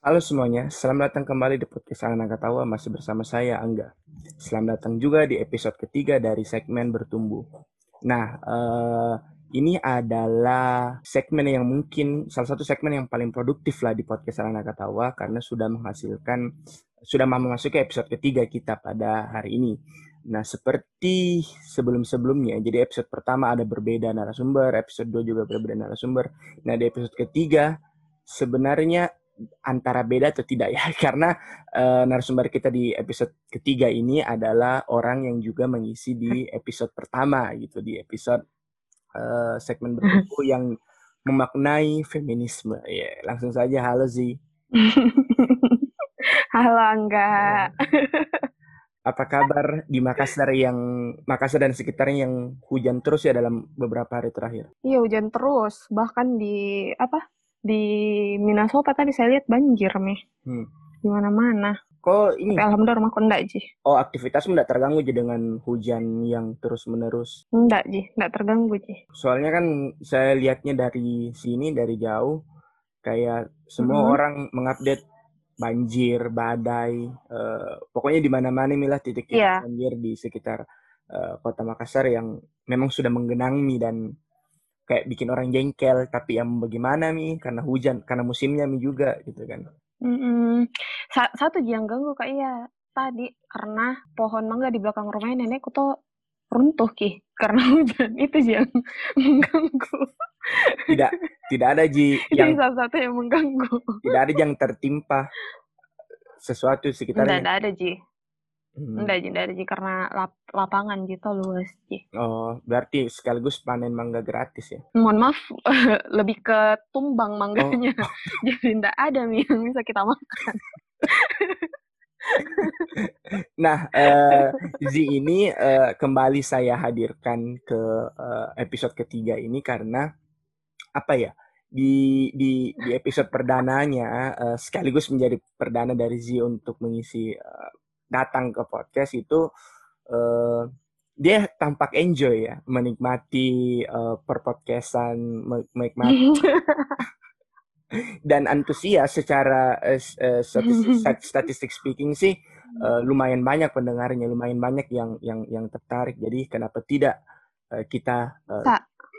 Halo semuanya, selamat datang kembali di podcast Anak Ketawa masih bersama saya Angga. Selamat datang juga di episode ketiga dari segmen bertumbuh. Nah, uh, ini adalah segmen yang mungkin salah satu segmen yang paling produktif lah di podcast Anak Ketawa karena sudah menghasilkan sudah memasuki episode ketiga kita pada hari ini. Nah, seperti sebelum-sebelumnya, jadi episode pertama ada berbeda narasumber, episode 2 juga berbeda narasumber. Nah, di episode ketiga sebenarnya antara beda atau tidak ya? Karena uh, narasumber kita di episode ketiga ini adalah orang yang juga mengisi di episode pertama gitu di episode uh, segmen berbuku yang memaknai feminisme. Ya yeah, langsung saja. Halo Zi. Halo Angga. Apa kabar di Makassar yang Makassar dan sekitarnya yang hujan terus ya dalam beberapa hari terakhir? Iya hujan terus. Bahkan di apa di Minasota tadi saya lihat banjir nih. Hmm. Di mana-mana. Kok ini? Tapi alhamdulillah rumahku enggak, Ji. Oh, aktivitasmu enggak terganggu Ji dengan hujan yang terus-menerus? Enggak, Ji. Enggak terganggu, Ji. Soalnya kan saya lihatnya dari sini, dari jauh, kayak semua hmm. orang mengupdate banjir, badai, uh, pokoknya di mana-mana inilah titik yeah. banjir di sekitar uh, kota Makassar yang memang sudah menggenangi dan kayak bikin orang jengkel tapi yang bagaimana mi? Karena hujan karena musimnya mi juga gitu kan. Mm Sa satu yang ganggu kak. Iya tadi karena pohon mangga di belakang rumahnya nenekku tuh runtuh ki karena hujan. Itu yang mengganggu. Tidak tidak ada ji yang salah satu yang mengganggu. tidak ada yang tertimpa sesuatu sekitarnya. tidak ada ji Hmm. Enggak, karena lap, lapangan gitu luas sih. Oh, berarti sekaligus panen mangga gratis ya? Mohon maaf, lebih ke tumbang mangganya. Oh. Jadi enggak ada nih yang bisa kita makan. nah, uh, Z ini uh, kembali saya hadirkan ke uh, episode ketiga ini karena apa ya? Di di di episode perdananya uh, sekaligus menjadi perdana dari Z untuk mengisi uh, datang ke podcast itu uh, dia tampak enjoy ya menikmati uh, perpodcastan menikmati dan antusias secara uh, statistik, statistik speaking sih uh, lumayan banyak pendengarnya lumayan banyak yang yang yang tertarik. Jadi kenapa tidak uh, kita uh,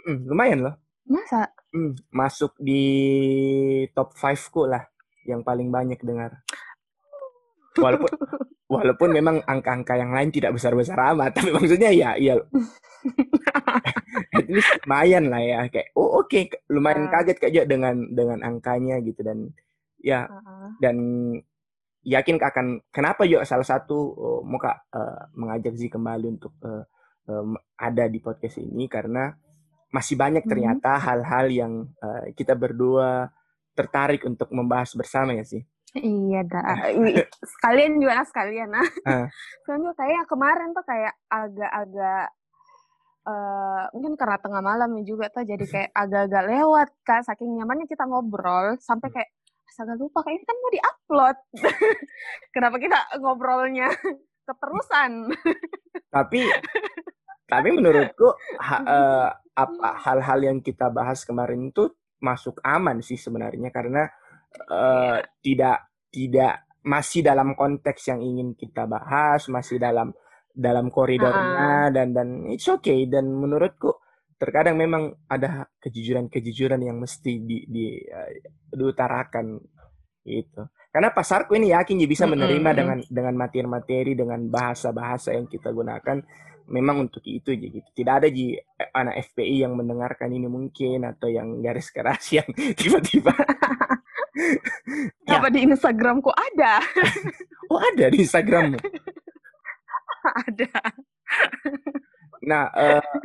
mm, lumayan loh. Masa? Mm, masuk di top 5 ku lah yang paling banyak dengar. Walaupun walaupun memang angka-angka yang lain tidak besar-besar amat tapi maksudnya ya iya at least lumayan lah ya kayak oh oke okay. lumayan uh. kaget kayak dengan dengan angkanya gitu dan ya uh. dan yakin akan kenapa juga salah satu oh, muka uh, mengajak sih kembali untuk uh, um, ada di podcast ini karena masih banyak mm-hmm. ternyata hal-hal hmm. yang uh, kita berdua tertarik untuk membahas bersama ya sih Iya dah. sekalian juga sekalian nah. Uh. Soalnya kayak kemarin tuh kayak agak-agak uh, mungkin karena tengah malam juga tuh jadi kayak agak-agak lewat kan saking nyamannya kita ngobrol sampai hmm. kayak astaga lupa kayak ini kan mau diupload. Kenapa kita ngobrolnya keterusan? tapi tapi menurutku ha, uh, apa hal-hal yang kita bahas kemarin itu masuk aman sih sebenarnya karena uh, tidak tidak masih dalam konteks yang ingin kita bahas, masih dalam dalam koridornya uh. dan dan it's okay dan menurutku terkadang memang ada kejujuran-kejujuran yang mesti di, di uh, diutarakan itu. Karena pasarku ini yakin bisa menerima mm -hmm. dengan dengan materi-materi dengan bahasa-bahasa yang kita gunakan memang untuk itu aja gitu. Tidak ada ji anak FPI yang mendengarkan ini mungkin atau yang garis keras yang tiba-tiba Apa ya. di Instagramku ada? oh ada di Instagrammu? ada. Nah, uh,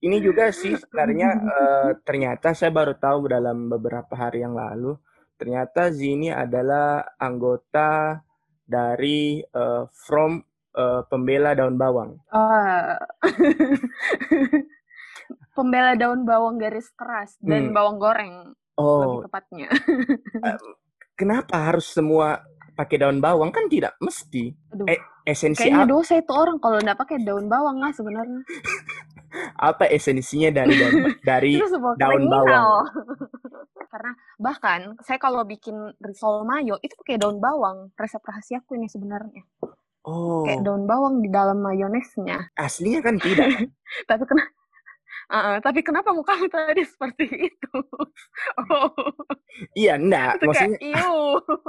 ini juga sih sebenarnya uh, ternyata saya baru tahu dalam beberapa hari yang lalu ternyata Zini adalah anggota dari uh, From uh, Pembela Daun Bawang. Uh. Pembela daun bawang garis keras dan hmm. bawang goreng oh. lebih tepatnya. Kenapa harus semua pakai daun bawang kan tidak mesti. Aduh, e esensi kayaknya apa? dosa itu orang kalau nggak pakai daun bawang lah sebenarnya. apa esensinya dari daun dari daun bawang? Karena Bahkan saya kalau bikin risol mayo itu pakai daun bawang. Resep rahasiaku ini sebenarnya. Oh. Kayak daun bawang di dalam mayonesnya. Aslinya kan tidak. tapi kenapa? Uh, tapi kenapa mukamu tadi seperti itu? oh. Iya, enggak. Maksudnya,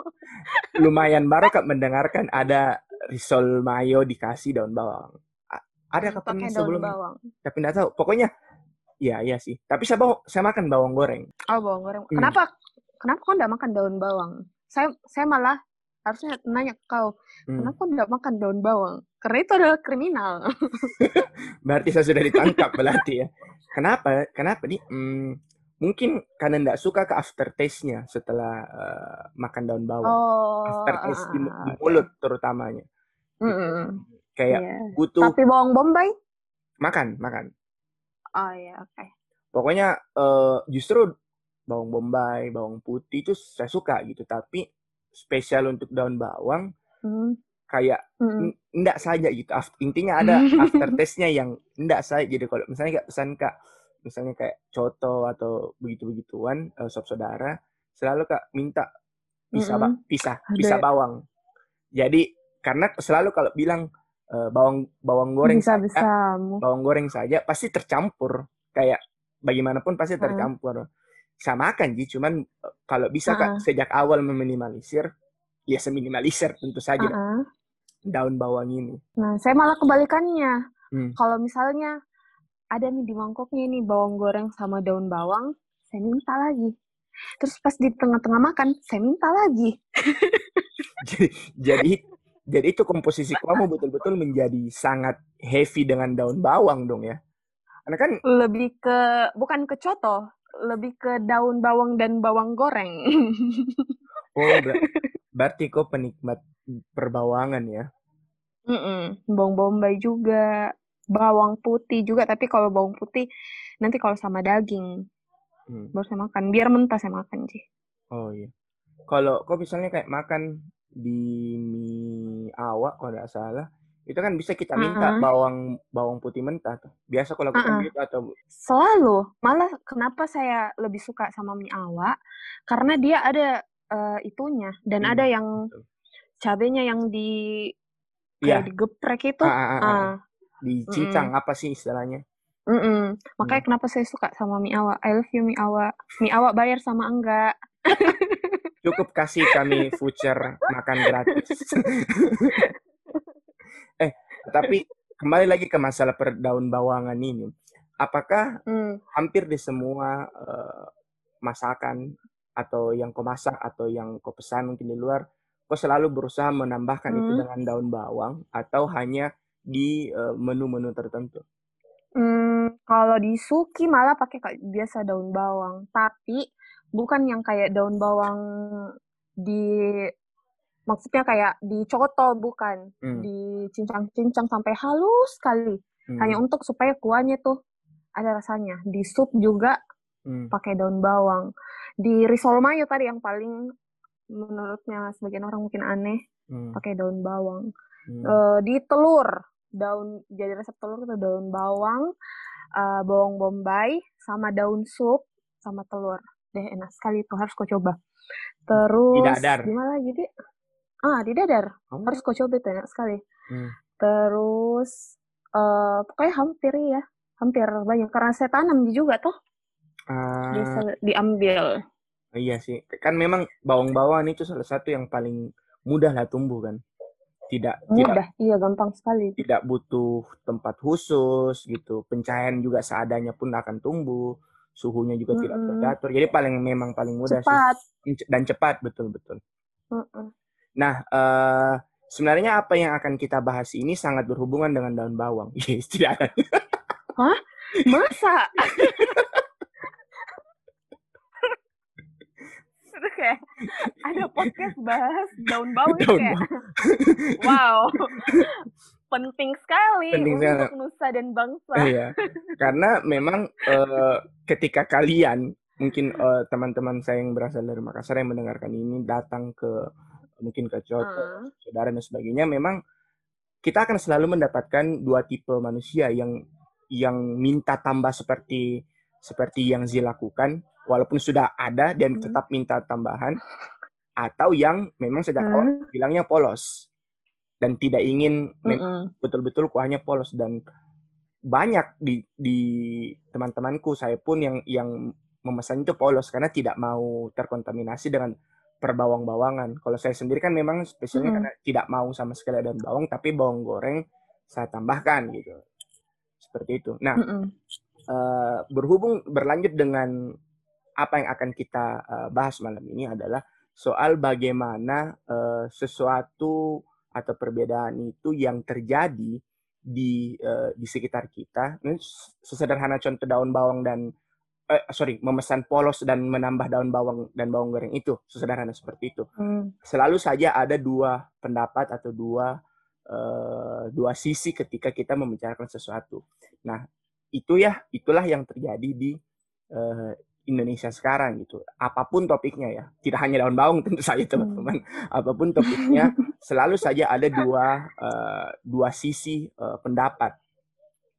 lumayan baru kak mendengarkan ada risol mayo dikasih daun bawang. Ada kapan sebelum? Bawang. Tapi enggak tahu. Pokoknya Iya, iya sih. Tapi saya bawa, saya makan bawang goreng. Oh, bawang goreng. Hmm. Kenapa? Kenapa kau enggak makan daun bawang? Saya saya malah harusnya nanya ke kau, hmm. kenapa kau enggak makan daun bawang? Karena itu adalah kriminal. berarti saya sudah ditangkap berarti ya. Kenapa? Kenapa nih? Hmm, mungkin karena enggak suka ke aftertaste-nya setelah uh, makan daun bawang. Oh, aftertaste uh, di, di mulut terutamanya. Mm -hmm. Kayak yeah. butuh. Tapi bawang bombay? Makan, makan. Oh iya, oke. Okay. Pokoknya uh, justru bawang bombay, bawang putih itu saya suka gitu, tapi spesial untuk daun bawang hmm. kayak hmm. enggak saja gitu. Intinya ada aftertaste-nya yang enggak saja. Jadi kalau misalnya kayak pesan Kak, misalnya kayak coto atau begitu-begituan uh, sop saudara, selalu Kak minta pisah hmm. pisah pisah bawang. Jadi karena selalu kalau bilang uh, bawang bawang goreng bisa, saja, bisa. bawang goreng saja pasti tercampur kayak bagaimanapun pasti tercampur. Hmm. Sama kan sih, cuman uh, kalau bisa uh sejak awal meminimalisir, ya seminimalisir tentu saja uh daun bawang ini. Nah, saya malah kebalikannya. Hmm. Kalau misalnya ada nih di mangkoknya ini bawang goreng sama daun bawang, saya minta lagi. Terus pas di tengah-tengah makan, saya minta lagi. jadi, jadi jadi itu komposisi kamu betul-betul menjadi sangat heavy dengan daun bawang dong ya. Karena kan lebih ke bukan ke coto, lebih ke daun bawang dan bawang goreng. oh, ber berarti kok penikmat perbawangan ya? Mm -mm. Bawang bombay juga, bawang putih juga. Tapi kalau bawang putih nanti kalau sama daging hmm. baru saya makan. Biar mentah saya makan sih. Oh iya. Kalau kok misalnya kayak makan di mie awak kalau nggak salah itu kan bisa kita minta uh -uh. bawang bawang putih mentah tuh. Biasa kalau kita uh -uh. gitu atau selalu malah kenapa saya lebih suka sama mie awak karena dia ada uh, itunya dan hmm, ada yang cabenya yang di kayak ya. digeprek itu. Uh, uh, uh, uh. Dicincang uh -uh. apa sih istilahnya? Mm -mm. Makanya hmm. kenapa saya suka sama mie awak. I love you mie awak. Mie awak bayar sama enggak. cukup kasih kami voucher makan gratis. tapi kembali lagi ke masalah perdaun bawangan ini. Apakah hmm. hampir di semua uh, masakan atau yang kau masak atau yang kau pesan mungkin di luar, kau selalu berusaha menambahkan hmm. itu dengan daun bawang atau hanya di eh, menu-menu uh, tertentu? Hmm, kalau di suki malah pakai biasa daun bawang, tapi bukan yang kayak daun bawang di maksudnya kayak dicoto bukan hmm. dicincang-cincang sampai halus sekali hmm. hanya untuk supaya kuahnya tuh ada rasanya di sup juga hmm. pakai daun bawang di risol mayo tadi yang paling menurutnya sebagian orang mungkin aneh hmm. pakai daun bawang hmm. uh, di telur daun jadi resep telur itu daun bawang uh, bawang bombay sama daun sup sama telur deh enak sekali itu harus kau coba terus gimana lagi deh ah di dadar. Oh. harus kau coba enak sekali. Hmm. terus uh, pokoknya hampir ya hampir banyak. Karena saya tanam juga tuh. Uh, bisa diambil. Iya sih. Kan memang bawang-bawang itu salah satu yang paling mudah lah tumbuh kan. Tidak mudah. Tidak, iya gampang sekali. tidak butuh tempat khusus gitu. Pencahayaan juga seadanya pun akan tumbuh. Suhunya juga mm-hmm. tidak tergatur. Jadi paling memang paling mudah cepat. sih dan cepat betul betul. Nah, uh, sebenarnya apa yang akan kita bahas ini sangat berhubungan dengan daun bawang. Yes, tidak ada. Hah? Masa? kayak ada podcast bahas daun bawang daun kayak wow penting sekali penting untuk sekali. nusa dan bangsa. Iya. Karena memang uh, ketika kalian mungkin uh, teman-teman saya yang berasal dari Makassar yang mendengarkan ini datang ke mungkin ke Coto, uh. saudara dan sebagainya, memang kita akan selalu mendapatkan dua tipe manusia yang yang minta tambah seperti seperti yang Zi lakukan, walaupun sudah ada dan hmm. tetap minta tambahan, atau yang memang sejak hmm. awal bilangnya polos dan tidak ingin hmm. betul-betul kuahnya polos dan banyak di di teman-temanku saya pun yang yang memesan itu polos karena tidak mau terkontaminasi dengan perbawang-bawangan. Kalau saya sendiri kan memang spesialnya hmm. karena tidak mau sama sekali ada bawang, tapi bawang goreng saya tambahkan gitu. Seperti itu. Nah, hmm. uh, berhubung berlanjut dengan apa yang akan kita uh, bahas malam ini adalah soal bagaimana uh, sesuatu atau perbedaan itu yang terjadi di uh, di sekitar kita. Ini sesederhana contoh daun bawang dan eh, sorry memesan polos dan menambah daun bawang dan bawang goreng itu sesederhana seperti itu. Hmm. Selalu saja ada dua pendapat atau dua uh, dua sisi ketika kita membicarakan sesuatu. Nah itu ya itulah yang terjadi di uh, Indonesia sekarang gitu. Apa pun topiknya ya, tidak hanya daun bawang tentu saja teman-teman. Hmm. Apa pun topiknya, selalu saja ada dua uh, dua sisi uh, pendapat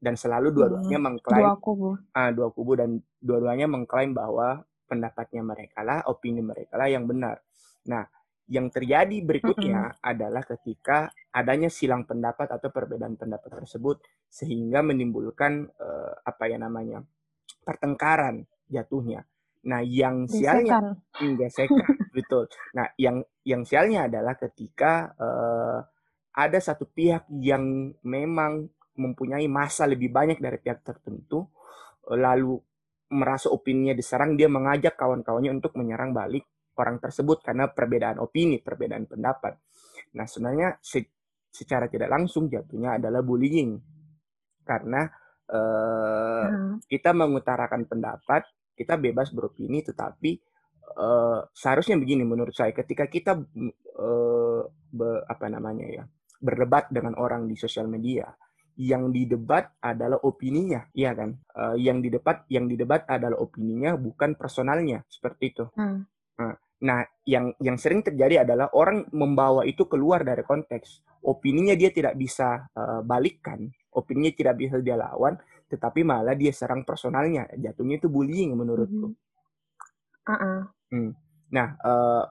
dan selalu dua-duanya hmm. mengklaim dua kubu. Uh, dua kubu dan dua-duanya mengklaim bahwa pendapatnya mereka lah, opini mereka lah yang benar. Nah, yang terjadi berikutnya -hmm. adalah ketika adanya silang pendapat atau perbedaan pendapat tersebut sehingga menimbulkan uh, apa ya namanya pertengkaran jatuhnya. Nah, yang sialnya gesekan, betul. Nah, yang yang sialnya adalah ketika uh, ada satu pihak yang memang mempunyai masa lebih banyak dari pihak tertentu, lalu merasa opininya diserang, dia mengajak kawan-kawannya untuk menyerang balik orang tersebut karena perbedaan opini, perbedaan pendapat. Nah, sebenarnya secara tidak langsung jatuhnya adalah bullying. Karena uh, hmm. kita mengutarakan pendapat kita bebas beropini tetapi uh, seharusnya begini menurut saya ketika kita uh, be, apa namanya ya berdebat dengan orang di sosial media yang didebat adalah opininya ya kan uh, yang didebat yang didebat adalah opininya bukan personalnya seperti itu hmm. nah, nah yang yang sering terjadi adalah orang membawa itu keluar dari konteks opininya dia tidak bisa uh, balikkan opininya tidak bisa dia lawan tetapi malah dia serang personalnya jatuhnya itu bullying menurutku. Mm -hmm. uh -uh. Hmm. Nah, uh,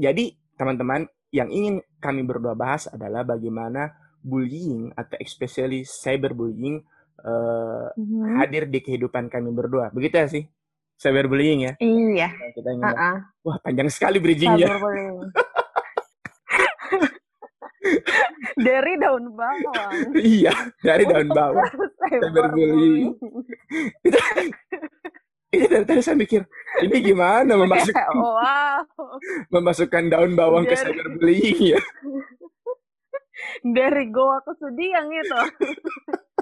jadi teman-teman yang ingin kami berdua bahas adalah bagaimana bullying atau especially cyberbullying uh, mm -hmm. hadir di kehidupan kami berdua. Begitu ya sih? Cyberbullying ya? Iya. Nah, kita ingin uh -uh. Wah, panjang sekali bridgingnya. Cyberbullying. dari daun bawang. iya, dari daun bawang. Cyberbullying. itu, itu dari tadi saya mikir, ini gimana memasukkan wow. memasukkan daun bawang dari, ke cyberbullying ya? Dari goa ke yang itu.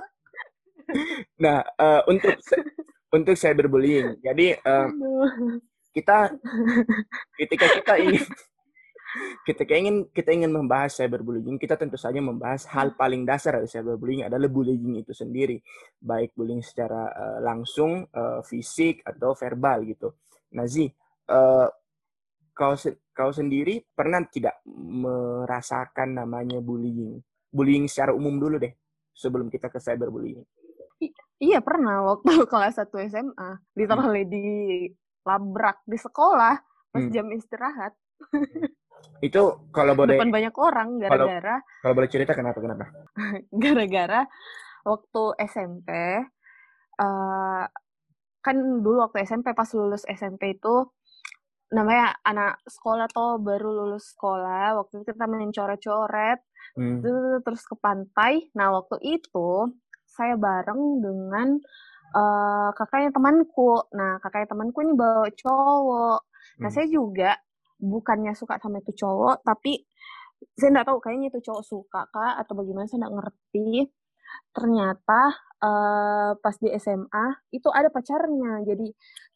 nah, uh, untuk untuk cyberbullying. Jadi uh, kita ketika kita ingin ketika ingin kita ingin membahas cyberbullying, kita tentu saja membahas hal paling dasar dari cyberbullying adalah bullying itu sendiri, baik bullying secara uh, langsung, uh, fisik atau verbal gitu. Nah, Zi, uh, kau kau sendiri pernah tidak merasakan namanya bullying? Bullying secara umum dulu deh, sebelum kita ke cyberbullying. I iya pernah waktu kelas 1 SMA, literally hmm. di labrak di sekolah pas hmm. jam istirahat. Itu kalau boleh depan banyak orang gara-gara kalau, kalau boleh cerita kenapa kenapa? gara-gara waktu SMP uh, eh, kan dulu waktu SMP pas lulus SMP itu namanya anak sekolah tuh baru lulus sekolah waktu itu kita main coret-coret hmm. terus ke pantai nah waktu itu saya bareng dengan uh, kakaknya temanku nah kakaknya temanku ini bawa cowok nah hmm. saya juga bukannya suka sama itu cowok tapi saya nggak tahu kayaknya itu cowok suka kak atau bagaimana saya nggak ngerti ternyata uh, pas di SMA itu ada pacarnya jadi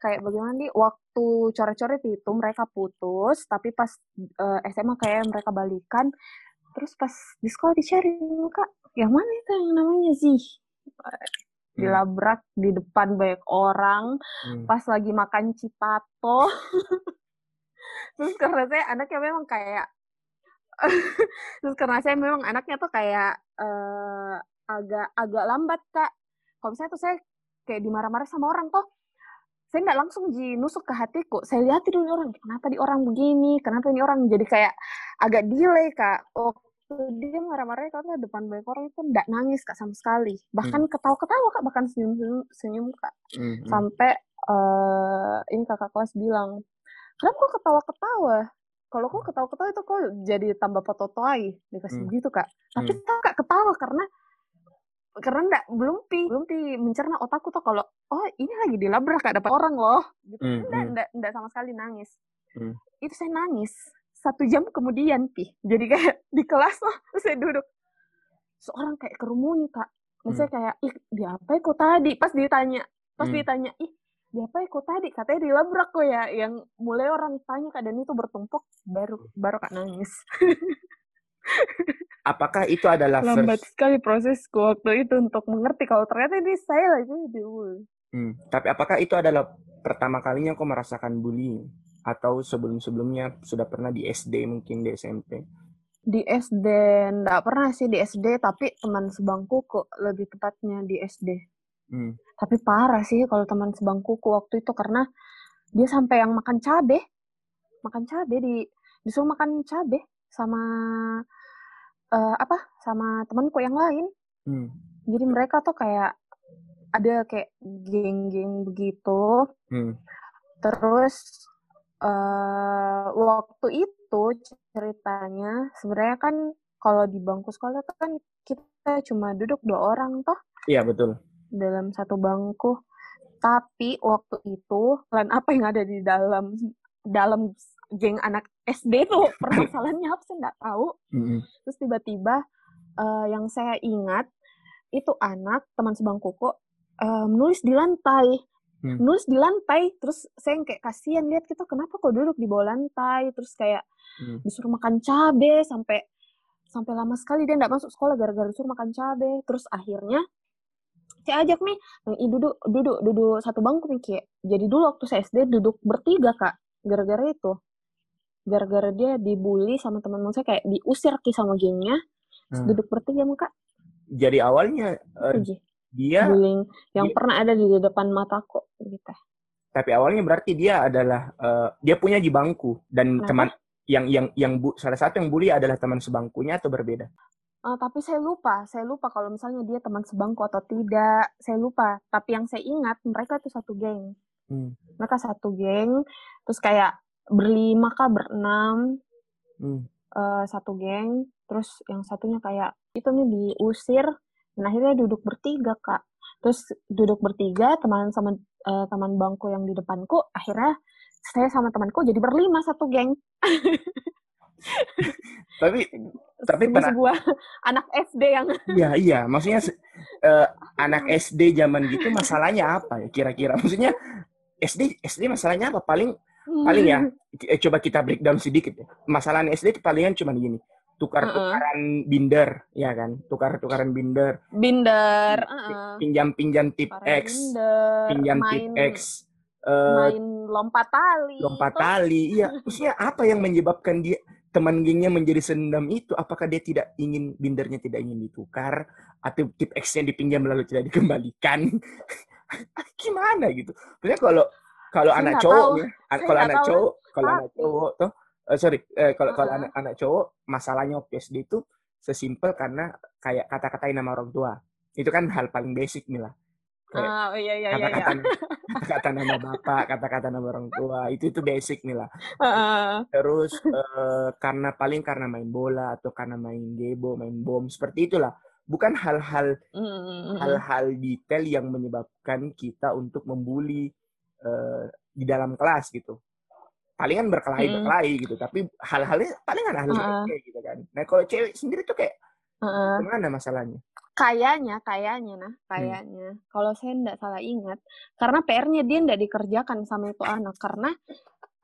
kayak bagaimana nih waktu coret-coret itu mereka putus tapi pas uh, eh, SMA kayak mereka balikan terus pas di sekolah dicari kak yang mana itu yang namanya sih hmm. dilabrak di depan banyak orang hmm. pas lagi makan cipato terus karena saya anaknya memang kayak terus karena saya memang anaknya tuh kayak uh, agak agak lambat kak. Kalau misalnya tuh saya kayak dimarah-marah sama orang tuh saya nggak langsung ji nusuk ke hatiku. Saya lihat dulu orang kenapa di orang begini? Kenapa ini orang? Jadi kayak agak delay kak. Oh dia marah-marah kalau depan banyak orang itu nggak nangis kak sama sekali. Bahkan hmm. ketawa-ketawa kak bahkan senyum senyum kak. Hmm. sampai uh, ini kakak kelas bilang kenapa kok ketawa-ketawa? Kalau kok ketawa-ketawa itu kok jadi tambah pototoi dikasih hmm. gitu kak. Tapi hmm. kak ketawa? Karena karena enggak belum pi belum pi mencerna otakku tuh kalau oh ini lagi dilabrak kak dapat orang loh gitu. Mm, enggak, mm. enggak enggak sama sekali nangis. Mm. itu saya nangis satu jam kemudian pi. Jadi kayak di kelas loh saya duduk. Seorang kayak kerumun kak. Maksudnya mm. kayak ih dia apa ya kok tadi? Pas ditanya pas mm. ditanya ih dia apa ya kok tadi? Katanya dilabrak kok ya yang mulai orang tanya kak. Dan itu bertumpuk baru baru kak nangis apakah itu adalah lambat first... sekali prosesku waktu itu untuk mengerti kalau ternyata ini saya lagi di hmm. tapi apakah itu adalah pertama kalinya kau merasakan bullying? Atau sebelum-sebelumnya sudah pernah di SD mungkin di SMP di SD enggak pernah sih di SD tapi teman sebangku kok lebih tepatnya di SD hmm. tapi parah sih kalau teman sebangkuku waktu itu karena dia sampai yang makan cabe. Makan cabe di disuruh makan cabe sama uh, apa sama temanku yang lain. Hmm. Jadi mereka tuh kayak ada kayak geng-geng begitu. Hmm. Terus uh, waktu itu ceritanya sebenarnya kan kalau di bangku sekolah kan kita cuma duduk dua orang toh. Iya betul. Dalam satu bangku. Tapi waktu itu plan apa yang ada di dalam dalam geng anak SD tuh permasalahannya apa sih nggak tahu. Mm-hmm. Terus tiba-tiba uh, yang saya ingat itu anak teman sebangkuku uh, menulis di lantai. Mm. Nulis di lantai, terus saya kayak kasihan lihat gitu, kenapa kok duduk di bawah lantai, terus kayak mm. disuruh makan cabe sampai sampai lama sekali dia nggak masuk sekolah gara-gara disuruh makan cabe. Terus akhirnya saya ajak nih, duduk duduk duduk satu bangku nih kayak. Jadi dulu waktu saya SD duduk bertiga kak, gara-gara itu gara-gara dia dibully sama teman saya kayak diusir ki sama gengnya hmm. duduk bertiga muka jadi awalnya uh, dia bullying yang dia, pernah ada di depan mataku gitu tapi awalnya berarti dia adalah uh, dia punya di bangku dan Kenapa? teman yang yang yang bu, salah satu yang bully adalah teman sebangkunya atau berbeda Uh, tapi saya lupa, saya lupa kalau misalnya dia teman sebangku atau tidak, saya lupa. Tapi yang saya ingat mereka itu satu geng. Hmm. Mereka satu geng, terus kayak berlima kah berenam hmm. uh, satu geng. Terus yang satunya kayak itu nih diusir. Dan akhirnya duduk bertiga kak. Terus duduk bertiga teman sama uh, teman bangku yang di depanku akhirnya saya sama temanku jadi berlima satu geng. Tapi tapi pernah sebuah anak SD yang iya iya. Maksudnya uh, anak SD zaman gitu masalahnya apa ya kira-kira? Maksudnya SD SD masalahnya apa? Paling paling ya eh, coba kita breakdown sedikit ya. Masalah SD palingan cuma gini tukar tukaran uh -uh. binder ya kan? Tukar tukaran binder. Binder uh -uh. pinjam pinjam tip X binder, pinjam main, tip X uh, main lompat tali lompat tali iya. Maksudnya apa yang menyebabkan dia teman gengnya menjadi sendam itu? Apakah dia tidak ingin bindernya tidak ingin ditukar? Atau tip X-nya dipinjam lalu tidak dikembalikan? Gimana gitu? Maksudnya kalau kalau anak cowok ya, kalau anak cowok, kalau anak cowok tuh, uh, sorry, uh, kalau kalau anak anak cowok masalahnya PSD itu sesimpel karena kayak kata-katain nama orang tua. Itu kan hal paling basic nih lah. oh, iya, iya, kata-kata iya, iya. kata nama bapak, kata-kata nama orang tua, itu itu basic nih lah. Uh. Terus uh, karena paling karena main bola atau karena main gebo, main bom seperti itulah. Bukan hal-hal hal-hal detail yang menyebabkan kita untuk membuli uh, di dalam kelas gitu palingan berkelahi hmm. berkelahi gitu tapi hal-halnya palingan hal uh -uh. gitu kan nah kalau cewek sendiri tuh kayak uh gimana masalahnya kayaknya kayaknya nah hmm. kayaknya hmm. kalau saya tidak salah ingat karena PR-nya dia tidak dikerjakan sama itu anak karena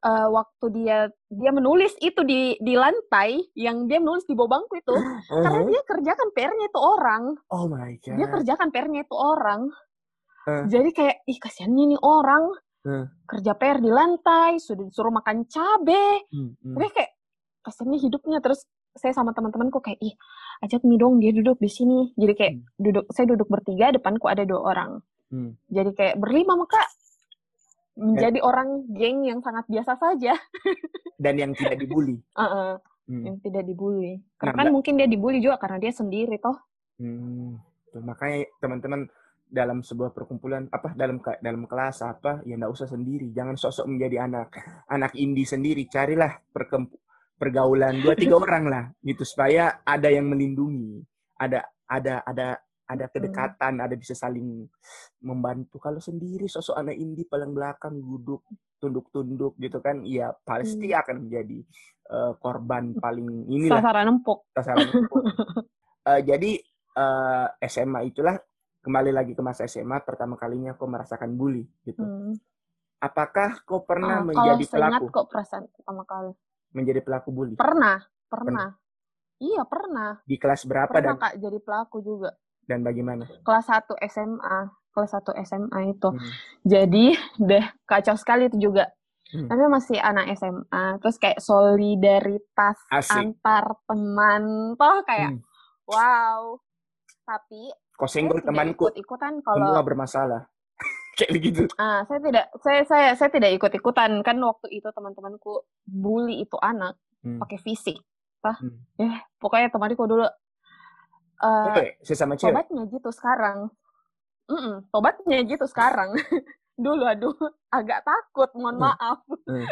uh, waktu dia dia menulis itu di di lantai yang dia menulis di bawah bangku itu uh-huh. karena dia kerjakan PR-nya itu orang oh my god dia kerjakan PR-nya itu orang Uh. Jadi kayak ih kasihannya nih orang uh. kerja PR di lantai, sudah disuruh makan cabe. Hmm, hmm. Kayak kasihannya hidupnya terus saya sama teman-temanku kayak ih ajak nih dong dia duduk di sini. Jadi kayak hmm. duduk saya duduk bertiga depanku ada dua orang. Hmm. Jadi kayak berlima maka menjadi dan, orang geng yang sangat biasa saja dan yang tidak dibully uh -uh, hmm. yang tidak dibully karena kan mungkin dia dibully juga karena dia sendiri toh hmm, makanya teman-teman dalam sebuah perkumpulan apa dalam dalam kelas apa ya enggak usah sendiri jangan sosok menjadi anak anak indie sendiri carilah pergaulan dua tiga orang lah gitu supaya ada yang melindungi ada ada ada ada hmm. kedekatan, hmm. ada bisa saling membantu. Kalau sendiri sosok anak indie paling belakang duduk tunduk-tunduk gitu kan, ya pasti hmm. akan menjadi uh, korban paling inilah. Sasaran empuk. Sasaran empuk. uh, jadi uh, eh, SMA itulah kembali lagi ke masa SMA pertama kalinya kau merasakan bully gitu. Hmm. Apakah kau pernah oh, menjadi kalau pelaku? Kalau kok perasaan pertama kali. Menjadi pelaku bully? Pernah, pernah. pernah. Iya pernah. Di kelas berapa pernah, dan? kak jadi pelaku juga dan bagaimana? Kelas 1 SMA, kelas 1 SMA itu. Hmm. Jadi deh kacau sekali itu juga. Hmm. Tapi masih anak SMA, terus kayak solidaritas Asik. antar teman, toh kayak hmm. wow. Tapi kok senggol temanku ikut-ikutan kalau semua bermasalah. kayak begitu. Ah, saya tidak saya saya saya tidak ikut-ikutan kan waktu itu teman-temanku bully itu anak hmm. pakai fisik. Tah, hmm. eh pokoknya temanku dulu uh, okay, sesama cewek. Tobatnya gitu sekarang. Mm -mm, tobatnya gitu sekarang. Dulu aduh agak takut, mohon hmm. maaf. Hmm.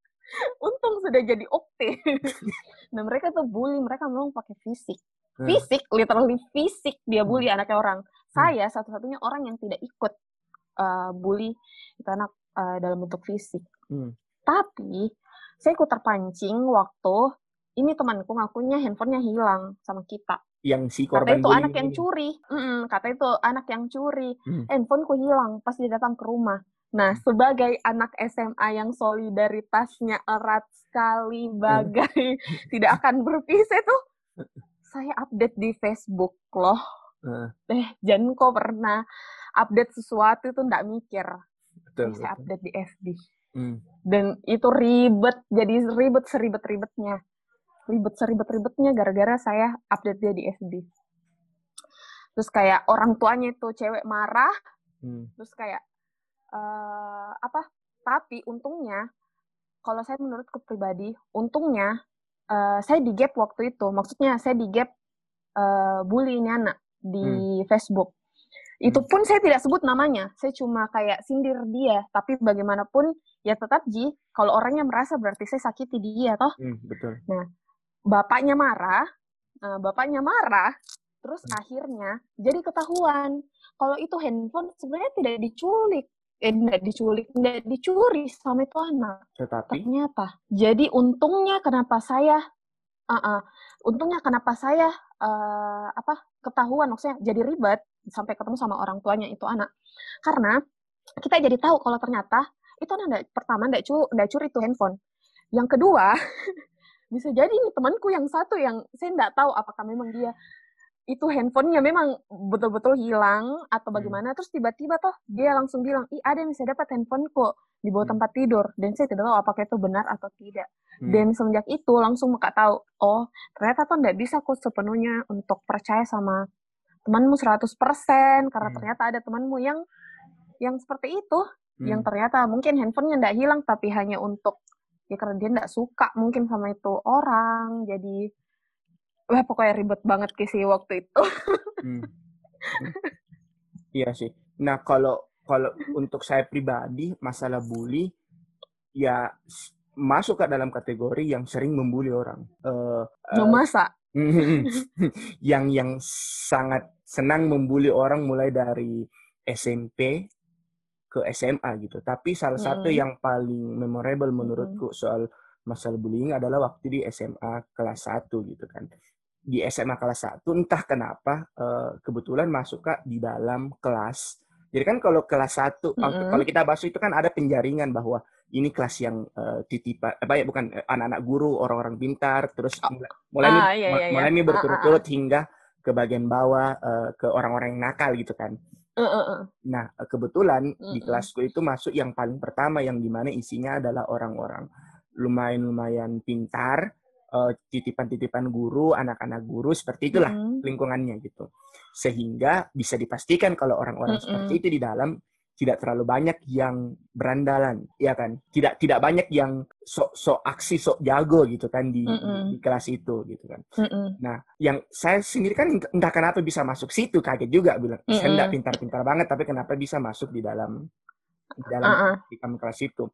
Untung sudah jadi opte. nah mereka tuh bully, mereka memang pakai fisik. Hmm. Fisik, literally fisik dia hmm. bully hmm. anaknya orang. Saya satu-satunya orang yang tidak ikut uh, bully itu anak uh, dalam bentuk fisik. Hmm. Tapi saya ikut terpancing waktu ini temanku ngakunya handphonenya hilang sama kita yang si korban kata itu anak yang curi mm kata itu anak yang curi hmm. handphoneku hilang pas dia datang ke rumah nah hmm. sebagai anak SMA yang solidaritasnya erat sekali hmm. bagai hmm. tidak akan berpisah tuh saya update di Facebook loh hmm. eh jangan kok pernah update sesuatu itu ndak mikir betul, saya update di FB hmm. dan itu ribet jadi ribet seribet ribetnya ribet seribet-ribetnya gara-gara saya update dia di FB. Terus kayak orang tuanya itu cewek marah, hmm. terus kayak uh, apa? Tapi untungnya, kalau saya menurutku pribadi, untungnya uh, saya di gap waktu itu. Maksudnya saya di gap uh, bully ini anak di hmm. Facebook. Itu hmm. pun saya tidak sebut namanya, saya cuma kayak sindir dia. Tapi bagaimanapun ya tetap Ji, kalau orangnya merasa berarti saya sakiti dia toh. Hmm, betul. Nah, bapaknya marah, uh, bapaknya marah, terus hmm. akhirnya jadi ketahuan kalau itu handphone sebenarnya tidak diculik, eh tidak diculik, tidak dicuri sama itu anak. Tetapi ternyata, jadi untungnya kenapa saya, uh -uh, untungnya kenapa saya uh, apa ketahuan, maksudnya jadi ribet sampai ketemu sama orang tuanya itu anak, karena kita jadi tahu kalau ternyata itu anak pertama tidak curi, curi itu handphone. Yang kedua, bisa jadi temanku yang satu yang saya nggak tahu apakah memang dia itu handphonenya memang betul-betul hilang atau hmm. bagaimana hmm. terus tiba-tiba toh dia langsung bilang ih ada yang bisa dapat handphone kok di bawah hmm. tempat tidur dan saya tidak tahu apakah itu benar atau tidak hmm. dan semenjak itu langsung muka tahu oh ternyata tuh nggak bisa kok sepenuhnya untuk percaya sama temanmu 100% karena hmm. ternyata ada temanmu yang yang seperti itu hmm. yang ternyata mungkin handphonenya nggak hilang tapi hanya untuk ya karena dia nggak suka mungkin sama itu orang jadi wah pokoknya ribet banget sih waktu itu hmm. iya sih nah kalau kalau untuk saya pribadi masalah bully ya masuk ke dalam kategori yang sering membuli orang uh, uh, masa yang yang sangat senang membuli orang mulai dari SMP ke SMA gitu. Tapi salah hmm. satu yang paling memorable menurutku hmm. soal masalah bullying adalah waktu di SMA kelas 1 gitu kan. Di SMA kelas 1 entah kenapa uh, kebetulan masuk kak di dalam kelas. Jadi kan kalau kelas 1 hmm. kalau kita bahas itu kan ada penjaringan bahwa ini kelas yang uh, titipan apa ya bukan anak-anak guru, orang-orang pintar terus oh. mulai ah, iya, iya, mulai iya. berturut-turut ah, ah, ah. hingga ke bagian bawah uh, ke orang-orang yang nakal gitu kan. Nah, kebetulan uh, di kelasku itu masuk yang paling pertama yang di mana isinya adalah orang-orang lumayan-lumayan pintar, uh, titipan-titipan guru, anak-anak guru, seperti itulah uh, lingkungannya gitu. Sehingga bisa dipastikan kalau orang-orang uh, seperti itu di dalam tidak terlalu banyak yang berandalan, ya kan? Tidak tidak banyak yang sok sok aksi sok jago gitu kan di, mm -mm. di kelas itu gitu kan. Mm -mm. Nah, yang saya sendiri kan entah kenapa bisa masuk situ kaget juga bilang mm -mm. saya enggak pintar-pintar banget tapi kenapa bisa masuk di dalam di dalam uh -uh. di kelas itu.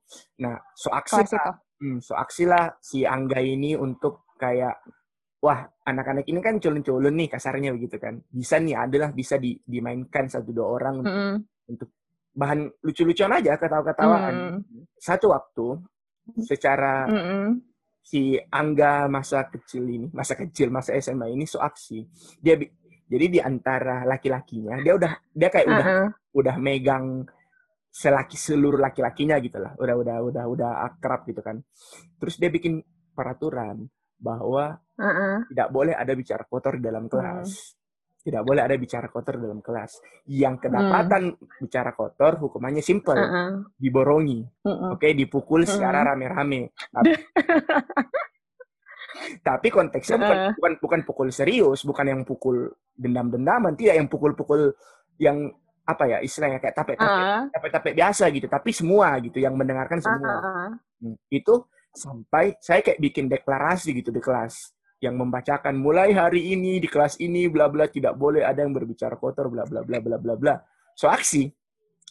Nah, so aksi lah, hmm, so aksi lah si Angga ini untuk kayak wah anak-anak ini kan culun-culun nih kasarnya begitu kan. Bisa nih adalah bisa di, dimainkan satu dua orang mm -hmm. untuk bahan lucu-lucuan aja, ketawa-ketawaan. Mm. Satu waktu, secara mm -mm. si Angga masa kecil ini, masa kecil, masa SMA ini so aksi. Dia jadi di antara laki-lakinya, dia udah dia kayak uh -uh. udah udah megang selaki seluruh laki-lakinya gitu lah. Udah udah udah udah akrab gitu kan. Terus dia bikin peraturan bahwa uh -uh. tidak boleh ada bicara kotor di dalam kelas. Uh tidak boleh ada bicara kotor dalam kelas. Yang kedapatan hmm. bicara kotor, hukumannya simple, uh -uh. diborongi, uh -uh. oke, okay? dipukul uh -uh. secara rame-rame. Tapi, tapi konteksnya uh. bukan, bukan bukan pukul serius, bukan yang pukul dendam-dendaman, tidak yang pukul-pukul yang apa ya istilahnya kayak tape-tape, uh. tape-tape biasa gitu, tapi semua gitu yang mendengarkan semua. Uh -uh. Hmm, itu sampai saya kayak bikin deklarasi gitu di kelas yang membacakan mulai hari ini di kelas ini bla bla tidak boleh ada yang berbicara kotor bla bla bla bla bla bla. So aksi.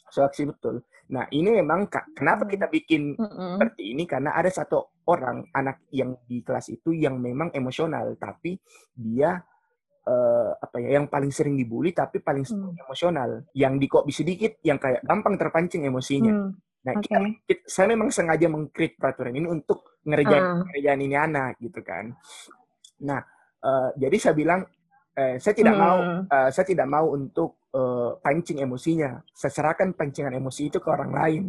So aksi betul. Nah, ini memang kenapa kita bikin mm -hmm. seperti ini karena ada satu orang anak yang di kelas itu yang memang emosional tapi dia uh, apa ya yang paling sering dibully tapi paling mm. emosional. Yang di kok bisa sedikit yang kayak gampang terpancing emosinya. Mm. Nah, okay. kita, kita, saya memang sengaja mengkrit peraturan ini untuk ngerjain, uh. ngerjain ini anak gitu kan. Nah, uh, jadi saya bilang eh, saya tidak hmm. mau uh, saya tidak mau untuk uh, pancing emosinya. Saya serahkan pancingan emosi itu ke orang lain,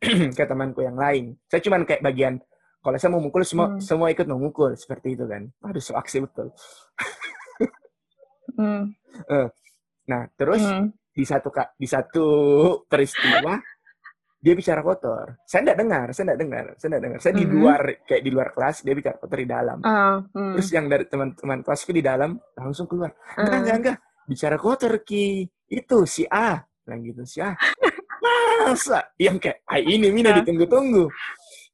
ke temanku yang lain. Saya cuma kayak bagian kalau saya mau mukul semua hmm. semua ikut memukul seperti itu kan. Aduh, so aksi betul. hmm. uh, nah, terus hmm. di satu di satu peristiwa dia bicara kotor. Saya tidak dengar, saya tidak dengar, saya tidak dengar. Saya mm -hmm. di mm-hmm. luar kayak di luar kelas, dia bicara kotor di dalam. Uh, mm. Terus yang dari teman-teman kelasku di dalam langsung keluar. Uh. Enggak, enggak, enggak. Bicara kotor ki. Itu si A. Bilang gitu, si A. Masa? Yang kayak, ah, ini Mina uh. ditunggu-tunggu.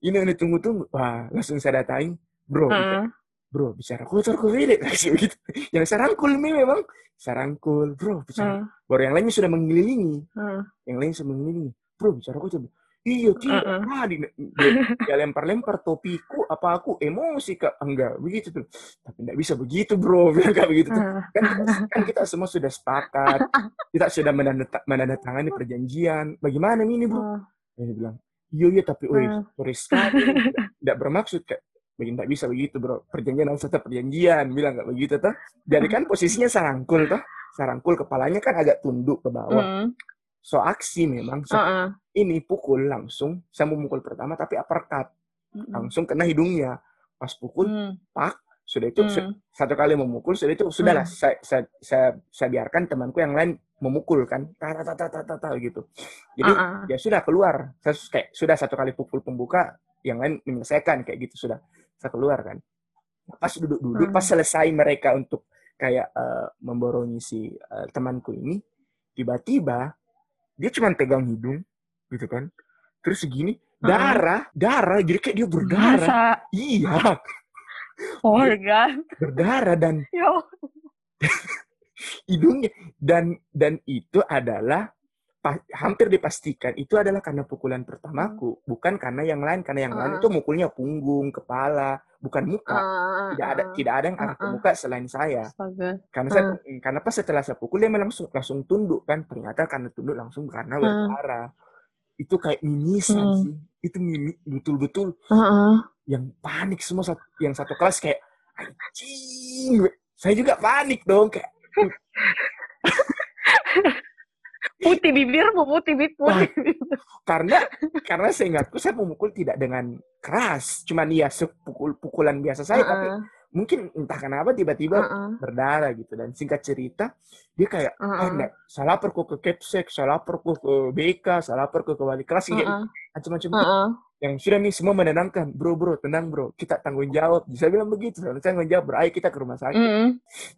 Ini yang ditunggu-tunggu. Wah, langsung saya datangi. Bro, uh. Bro, bicara kotor kok beda. gitu. Yang sarangkul ini memang. Sarangkul, bro, bicara. Uh. Baru yang lainnya sudah mengelilingi. Uh. Yang lain sudah mengelilingi bro bicara coba iya tidak uh -uh. di, dia lempar-lempar topiku apa aku emosi kak enggak begitu tuh tapi tidak bisa begitu bro kayak begitu tuh kan, kan kita semua sudah sepakat kita sudah menandatangani perjanjian bagaimana ini bro uh. dia bilang iya iya tapi oi uh. sorry sekali tidak bermaksud kak begini tidak bisa begitu bro. Perjanjian harus tetap perjanjian bilang nggak begitu tuh jadi kan posisinya sarangkul tuh sarangkul kepalanya kan agak tunduk ke bawah. Mm so aksi memang so, uh -uh. ini pukul langsung saya mau mukul pertama tapi uppercut. Langsung kena hidungnya. Pas pukul mm. pak sudah itu mm. satu kali memukul sudah itu sudahlah mm. saya, saya, saya saya biarkan temanku yang lain memukul kan. Tata tata tata tata gitu. Jadi uh -uh. ya sudah keluar. Saya kayak sudah satu kali pukul pembuka yang lain menyelesaikan kayak gitu sudah saya keluar kan. Pas duduk-duduk uh. pas selesai mereka untuk kayak uh, memborongi si uh, temanku ini tiba-tiba dia cuma pegang hidung gitu kan. Terus segini darah darah jadi kayak dia berdarah. Masa? iya. Oh my god. berdarah dan hidungnya. Dan dan itu adalah hampir dipastikan itu adalah karena pukulan pertamaku, bukan karena yang lain. Karena yang uh. lain itu mukulnya punggung, kepala, bukan muka. Uh, tidak ada tidak ada yang arah uh, ke muka selain saya. Astaga. Karena saya karena pas setelah saya pukul dia langsung langsung tunduk kan. Ternyata karena tunduk langsung karena berdarah. Itu kayak mimisan hmm. sih. Itu mimi betul-betul uh, yang panik semua yang satu kelas kayak anjing. Saya juga panik dong kayak putih bibir mau putih bibir putih. karena karena saya ingatku saya memukul tidak dengan keras, cuman ya sepukul pukulan biasa saya uh -uh. tapi mungkin entah kenapa tiba-tiba uh -uh. berdarah gitu dan singkat cerita dia kayak uh -uh. ah enggak, salah perku ke kepsek, salah perku ke BK, salah perku ke wali kelas uh -uh. macam-macam uh -uh. Yang sudah nih semua menenangkan bro bro tenang bro. Kita tanggung jawab bisa bilang begitu saya tanggung jawab bro. Ayo kita ke rumah sakit. Mm -hmm.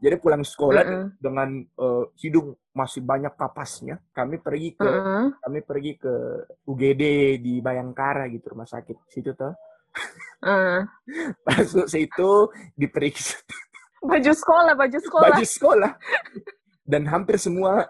jadi pulang sekolah mm -hmm. dengan uh, hidung masih banyak kapasnya kami pergi ke mm -hmm. kami pergi ke UGD di Bayangkara gitu rumah sakit. Situ tuh uh. masuk situ diperiksa. Baju sekolah baju sekolah. baju sekolah dan hampir semua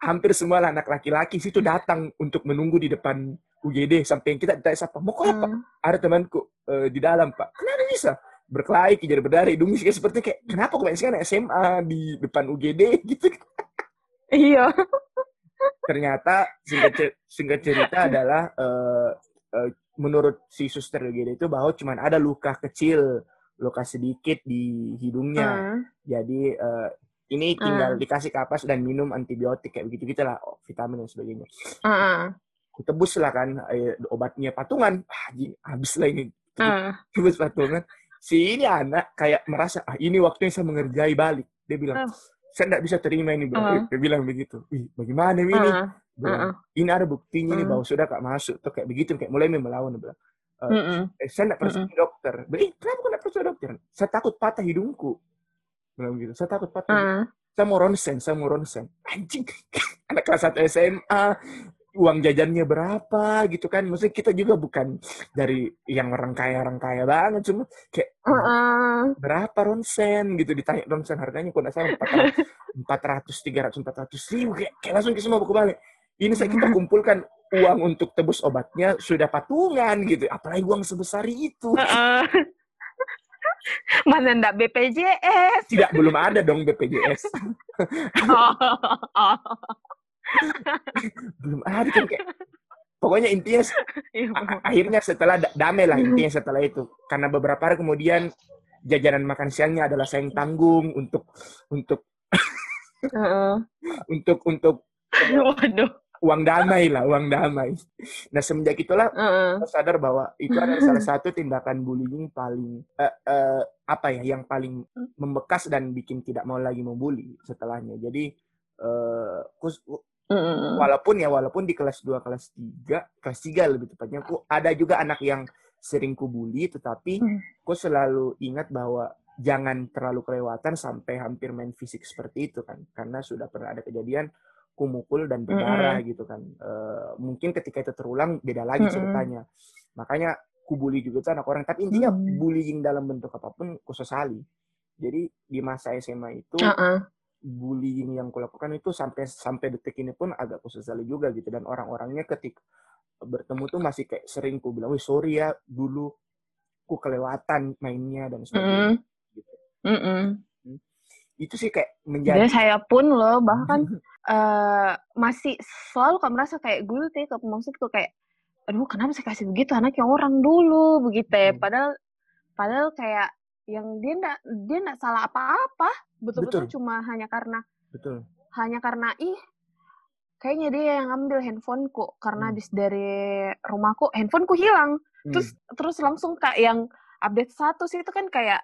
hampir semua anak laki-laki situ datang untuk menunggu di depan UGD sampai kita ditanya siapa? Mau kok apa? Hmm. ada temanku uh, di dalam pak kenapa bisa? Berkelahi kejar berdari hidungnya sih seperti kayak kenapa kok kan SMA di depan UGD gitu. Iya. Ternyata singkat, singkat cerita adalah uh, uh, menurut si suster UGD itu bahwa cuma ada luka kecil luka sedikit di hidungnya. Uh. jadi uh, ini tinggal uh. dikasih kapas dan minum antibiotik kayak begitu gitulah vitamin dan sebagainya. Uh kutebus lah kan eh, obatnya patungan. Ah, habis lah ini. Uh. tebus patungan. Si ini anak kayak merasa ah ini waktunya saya mengerjai balik. Dia bilang uh. saya tidak bisa terima ini bro. Uh. dia bilang begitu Wih, bagaimana ini? Uh. Bilang, uh ini ada buktinya uh. nih bahwa sudah kak masuk. Tuh kayak begitu kayak mulai melawan bilang. Uh, eh, saya tidak percaya uh. dokter. Beli, kenapa kok tidak percaya dokter? Saya takut patah hidungku bilang gitu saya takut patah uh. saya mau ronsen saya mau ronsen. Anjing anak kelas 1 SMA uang jajannya berapa gitu kan. Maksudnya kita juga bukan dari yang orang kaya orang kaya banget cuma kayak uh -uh. berapa ronsen? gitu ditanya ronsen harganya kok nggak salah? Empat ratus tiga ratus empat ratus ribu. Kayak, kayak langsung ke semua buku balik. Ini saya kita kumpulkan uang untuk tebus obatnya sudah patungan gitu. Apalagi uang sebesar itu. Uh -uh. mana ndak BPJS tidak belum ada dong BPJS oh. oh belum ada kan kayak pokoknya intinya iya, akhirnya setelah damai lah intinya setelah itu karena beberapa hari kemudian jajanan makan siangnya adalah saya yang tanggung untuk untuk uh-uh. untuk untuk Waduh. Uang damai lah uang damai nah semenjak itulah uh-uh. saya sadar bahwa itu adalah salah satu tindakan bullying paling uh, uh, apa ya yang paling membekas dan bikin tidak mau lagi membuli setelahnya jadi uh, Mm. Walaupun ya walaupun di kelas 2 kelas 3, kelas 3 lebih tepatnya aku ada juga anak yang sering kubuli tetapi mm. aku selalu ingat bahwa jangan terlalu kelewatan sampai hampir main fisik seperti itu kan karena sudah pernah ada kejadian ku mukul dan berdarah mm. gitu kan. Uh, mungkin ketika itu terulang beda lagi mm. ceritanya. Makanya kubuli juga tuh anak orang tapi intinya mm. bullying dalam bentuk apa pun ku sesali. Jadi di masa SMA itu uh -uh bullying yang kulakukan itu sampai sampai detik ini pun agak kusesali juga gitu dan orang-orangnya ketika bertemu tuh masih kayak sering ku bilang, "Wih, sorry ya dulu ku kelewatan mainnya dan sebagainya." Mm. Gitu. Mm -mm. Itu sih kayak menjadi. Dan saya pun loh bahkan uh, masih selalu kok merasa kayak guilty, ke maksudku kayak, aduh kenapa saya kasih begitu anaknya orang dulu? Begitu ya. Padahal padahal kayak yang dia enggak dia enggak salah apa-apa. Betul-betul cuma hanya karena betul. hanya karena ih kayaknya dia yang ngambil handphoneku karena hmm. habis dari rumahku handphoneku hilang. Hmm. terus terus langsung kayak yang update status itu kan kayak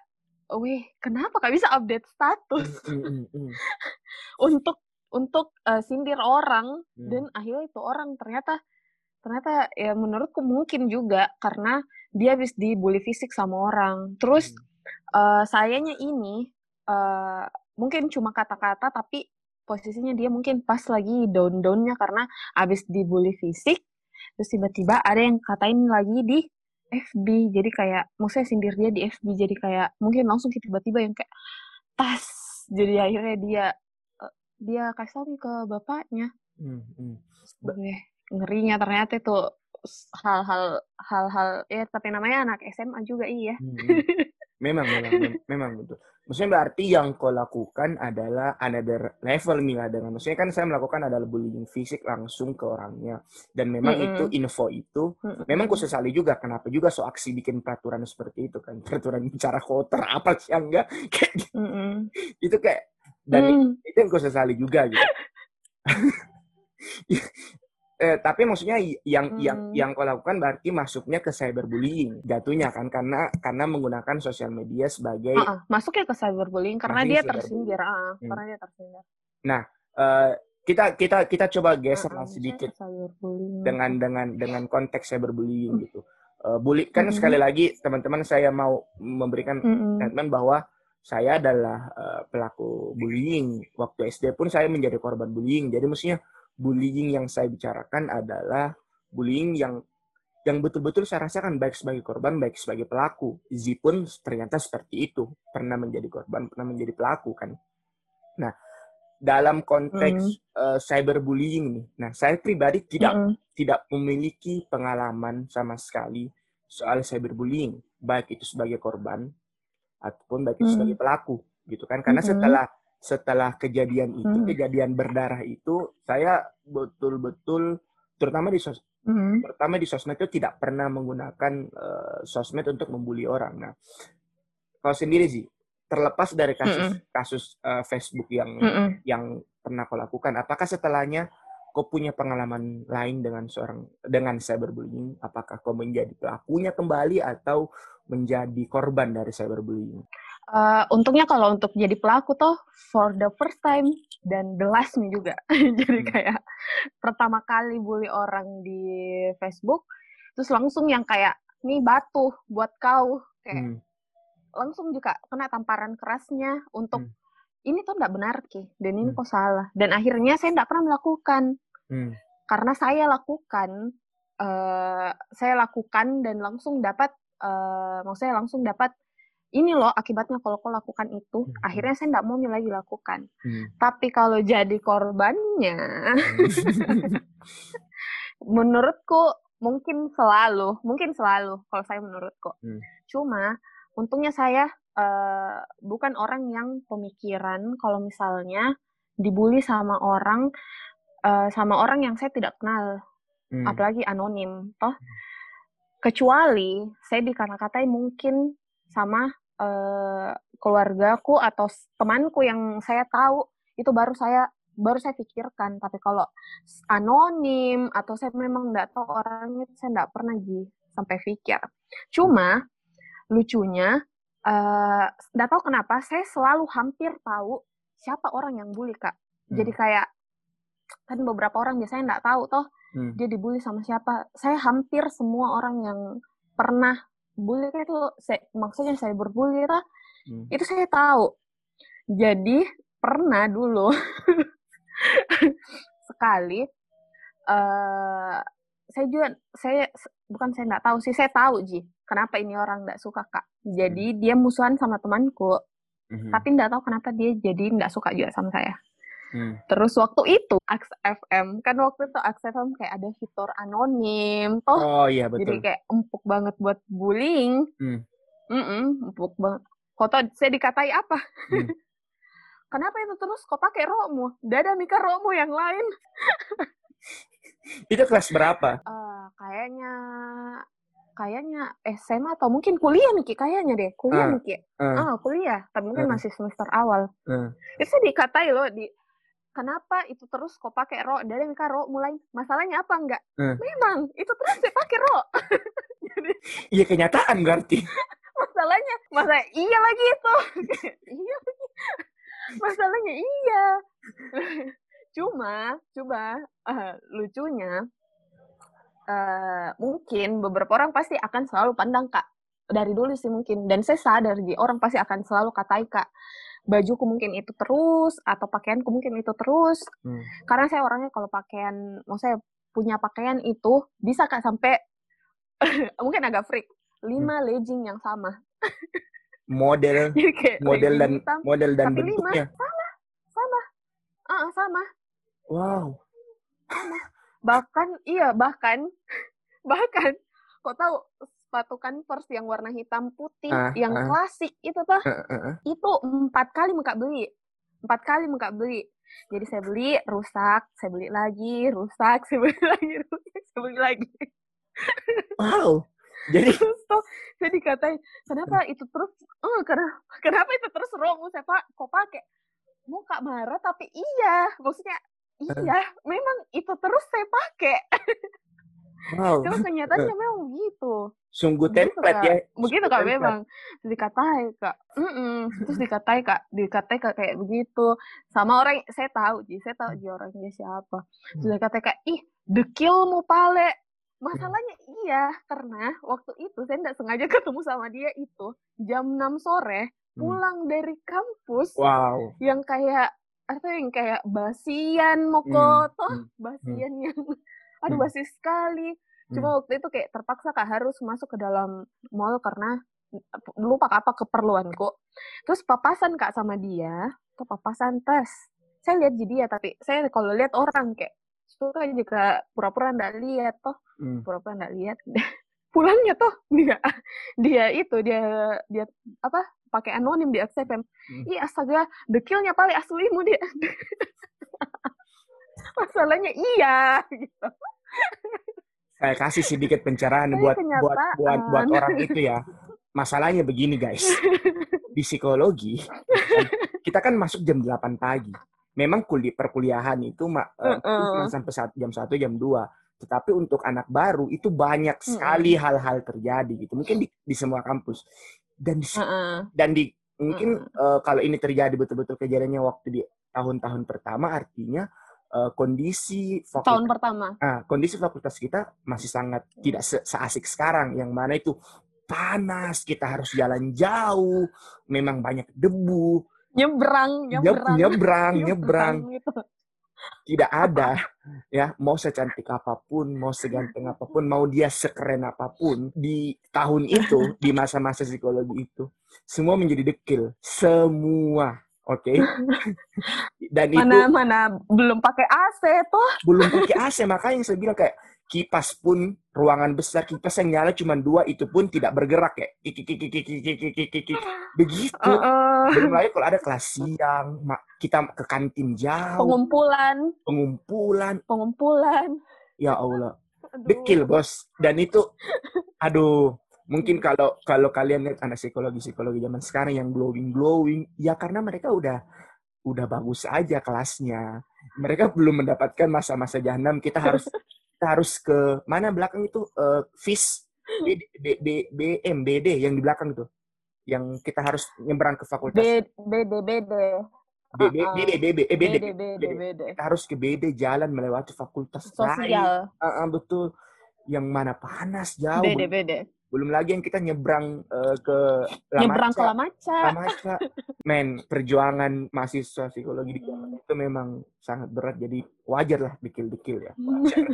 wih kenapa kak bisa update status? Hmm, hmm, hmm, untuk untuk uh, sindir orang hmm. dan akhirnya itu orang. Ternyata ternyata ya menurutku mungkin juga karena dia habis dibully fisik sama orang. Terus hmm. uh, sayanya ini uh, mungkin cuma kata-kata tapi posisinya dia mungkin pas lagi down-downnya karena abis dibully fisik terus tiba-tiba ada yang katain lagi di FB jadi kayak maksudnya sindir dia di FB jadi kayak mungkin langsung tiba-tiba yang kayak tas. Jadi akhirnya dia dia kasih tahu ke bapaknya hmm, hmm. ngerinya ternyata itu hal-hal hal-hal ya tapi namanya anak SMA juga iya hmm. hmm. Memang, memang, memang betul. Maksudnya berarti yang kau lakukan adalah another level Mila dengan maksudnya kan saya melakukan adalah bullying fisik langsung ke orangnya dan memang mm -hmm. itu info itu mm -hmm. memang ku sesali juga kenapa juga so aksi bikin peraturan seperti itu kan peraturan bicara kotor apa sih enggak kayak mm -hmm. itu kayak dan mm. itu yang ku sesali juga gitu eh, tapi maksudnya yang hmm. yang yang kau lakukan berarti masuknya ke cyberbullying jatuhnya kan karena karena menggunakan sosial media sebagai uh, uh, masuknya ke cyberbullying karena dia tersindir uh, hmm. karena dia tersindir nah uh, kita kita kita coba geser uh, sedikit dengan dengan dengan konteks cyberbullying hmm. gitu uh, bully kan mm -hmm. sekali lagi teman-teman saya mau memberikan mm -hmm. bahwa saya adalah uh, pelaku bullying. Waktu SD pun saya menjadi korban bullying. Jadi mestinya bullying yang saya bicarakan adalah bullying yang yang betul-betul saya rasakan baik sebagai korban baik sebagai pelaku. Izzy pun ternyata seperti itu. Pernah menjadi korban pernah menjadi pelaku kan? Nah dalam konteks mm. uh, cyberbullying nih. Nah saya pribadi tidak mm. tidak memiliki pengalaman sama sekali soal cyberbullying baik itu sebagai korban ataupun baik itu mm. sebagai pelaku gitu kan karena mm. setelah setelah kejadian itu mm. kejadian berdarah itu saya betul-betul terutama di sos Mm-hmm. Pertama di sosmed itu tidak pernah menggunakan uh, sosmed untuk membuli orang. Nah, kalau sendiri sih terlepas dari kasus mm-hmm. kasus uh, Facebook yang mm-hmm. yang pernah kau lakukan, apakah setelahnya kau punya pengalaman lain dengan seorang dengan cyberbullying? Apakah kau menjadi pelakunya kembali atau menjadi korban dari cyberbullying? Uh, untungnya kalau untuk jadi pelaku toh for the first time dan the last nih juga. jadi hmm. kayak pertama kali bully orang di Facebook, terus langsung yang kayak nih batu buat kau kayak hmm. langsung juga kena tamparan kerasnya untuk hmm. ini tuh nggak benar ki dan ini hmm. kok salah dan akhirnya saya nggak pernah melakukan hmm. karena saya lakukan uh, saya lakukan dan langsung dapat uh, maksudnya langsung dapat ini loh akibatnya kalau kau lakukan itu hmm. akhirnya saya tidak mau lagi lakukan hmm. tapi kalau jadi korbannya hmm. menurutku mungkin selalu mungkin selalu kalau saya menurutku hmm. cuma untungnya saya uh, bukan orang yang pemikiran kalau misalnya dibully sama orang uh, sama orang yang saya tidak kenal hmm. apalagi anonim toh hmm. Kecuali saya dikata-katai mungkin sama uh, keluargaku atau temanku yang saya tahu itu baru saya baru saya pikirkan. Tapi kalau anonim atau saya memang nggak tahu orangnya saya nggak pernah ji sampai pikir. Cuma lucunya eh, nggak uh, tahu kenapa saya selalu hampir tahu siapa orang yang bully kak. Hmm. jadi kayak kan beberapa orang biasanya nggak tahu toh hmm. dia dibully sama siapa saya hampir semua orang yang pernah bully itu saya, maksudnya saya berbully lah hmm. itu saya tahu jadi pernah dulu sekali uh, saya juga saya bukan saya nggak tahu sih saya tahu ji kenapa ini orang nggak suka kak jadi hmm. dia musuhan sama temanku hmm. tapi nggak tahu kenapa dia jadi nggak suka juga sama saya Hmm. Terus waktu itu Ax FM kan waktu itu Ax FM kayak ada fitur anonim toh. Oh iya betul. Jadi kayak empuk banget buat bullying. Hmm. Mm -mm, empuk banget. Kok saya dikatai apa? Hmm. Kenapa itu terus kok pakai rokmu? Dada Mika rokmu yang lain. itu kelas berapa? Uh, kayaknya kayaknya SMA atau mungkin kuliah nih kayaknya deh kuliah uh, nih uh, ah kuliah tapi mungkin uh, masih semester awal uh. itu dikatai loh di kenapa itu terus kok pakai ro? Dari mereka ro mulai masalahnya apa? Enggak. Hmm. memang itu terus saya pakai ro. Iya kenyataan berarti. Masalahnya masa iya lagi itu? Iya masalahnya iya. Cuma coba uh, lucunya uh, mungkin beberapa orang pasti akan selalu pandang kak. Dari dulu sih mungkin. Dan saya sadar di orang pasti akan selalu katai kak bajuku mungkin itu terus atau pakaianku mungkin itu terus. Hmm. karena saya orangnya kalau pakaian mau saya punya pakaian itu bisa kak sampai mungkin agak freak. Lima hmm. legging yang sama. Model model dan hitam, model dan tapi bentuknya? Lima, sama sama. Uh, sama. Wow. Sama. Bahkan iya bahkan bahkan kok tahu sepatu Converse yang warna hitam putih uh, yang uh, klasik itu tuh uh, uh, uh. itu empat kali muka beli empat kali muka beli. Jadi saya beli rusak saya beli lagi rusak saya beli lagi rusak saya beli lagi. Wow jadi terus tuh saya dikatain kenapa itu terus oh kenapa kenapa itu terus rongu saya pak kok pakai muka marah tapi iya maksudnya iya memang itu terus saya pakai Wow. Cuma kenyataannya memang begitu. Sungguh template ya. Begitu kak memang. Terus dikatai kak. Mm -mm. Terus dikatai kak. Dikatai kak kayak begitu. Sama orang saya tahu sih. Saya tahu dia orangnya siapa. Terus hmm. dikatai kak. Ih dekilmu pale. masalahnya iya karena waktu itu saya tidak sengaja ketemu sama dia itu jam 6 sore hmm. pulang hmm. dari kampus wow yang kayak atau yang kayak basian mau hmm. toh hmm. basian hmm. yang aduh hmm. sekali cuma hmm. waktu itu kayak terpaksa kak harus masuk ke dalam mall karena lupa apa keperluanku terus papasan kak sama dia ke papasan tes saya lihat jadi dia tapi saya kalau lihat orang kayak suka juga pura-pura ndak lihat toh hmm. pura-pura ndak lihat pulangnya toh dia dia itu dia dia apa pakai anonim di XFM hmm. iya astaga dekilnya paling aslimu dia masalahnya iya gitu. Saya kasih sedikit pencerahan buat buat buat buat orang itu ya. Masalahnya begini guys. Di psikologi kita kan masuk jam 8 pagi. Memang kuliah perkuliahan itu mak uh, uh. sampai saat jam satu jam 2 tetapi untuk anak baru itu banyak sekali hal-hal terjadi gitu. Mungkin di, di semua kampus. Dan di, uh -uh. dan di mungkin uh, kalau ini terjadi betul-betul kejadiannya waktu di tahun-tahun pertama artinya uh, kondisi fakultas, tahun pertama. Uh, kondisi fakultas kita masih sangat tidak se seasik sekarang. Yang mana itu panas kita harus jalan jauh memang banyak debu. Nyebrang. nyebrang nyebrang. Nyebrang gitu. tidak ada ya. Mau secantik apa pun mau seganteng apa pun mau dia sekeren apa pun di tahun itu di masa-masa psikologi itu semua menjadi dekil. Semua oke. Okay? dan mana itu mana belum pakai AC tuh belum pakai AC makanya saya bilang kayak kipas pun ruangan besar kipas yang nyala cuma dua itu pun tidak bergerak ya kiki kiki kiki kiki kiki kiki begitu. Belum lagi kalau ada kelas siang kita ke kantin jauh. Pengumpulan. Pengumpulan. Pengumpulan. Ya Allah. Dekil bos. Dan itu aduh mungkin kalau kalau kalian lihat anak psikologi psikologi zaman sekarang yang glowing glowing ya karena mereka udah udah bagus aja kelasnya mereka belum mendapatkan masa-masa jahanam kita harus kita harus ke mana belakang itu uh, FIS B, B, B, BM BD yang di belakang itu yang kita harus nyebrang ke fakultas B, BD BD BD BD BD eh BD, BD, BD, kita harus ke BD jalan melewati fakultas sosial uh, uh, betul yang mana panas jauh BD BD belum lagi yang kita nyebrang uh, ke Lamaca. Nyebrang ke Lamaca. Lamaca. Men, perjuangan mahasiswa psikologi di hmm. itu memang sangat berat. Jadi wajar lah dikil-dikil ya. Wajar.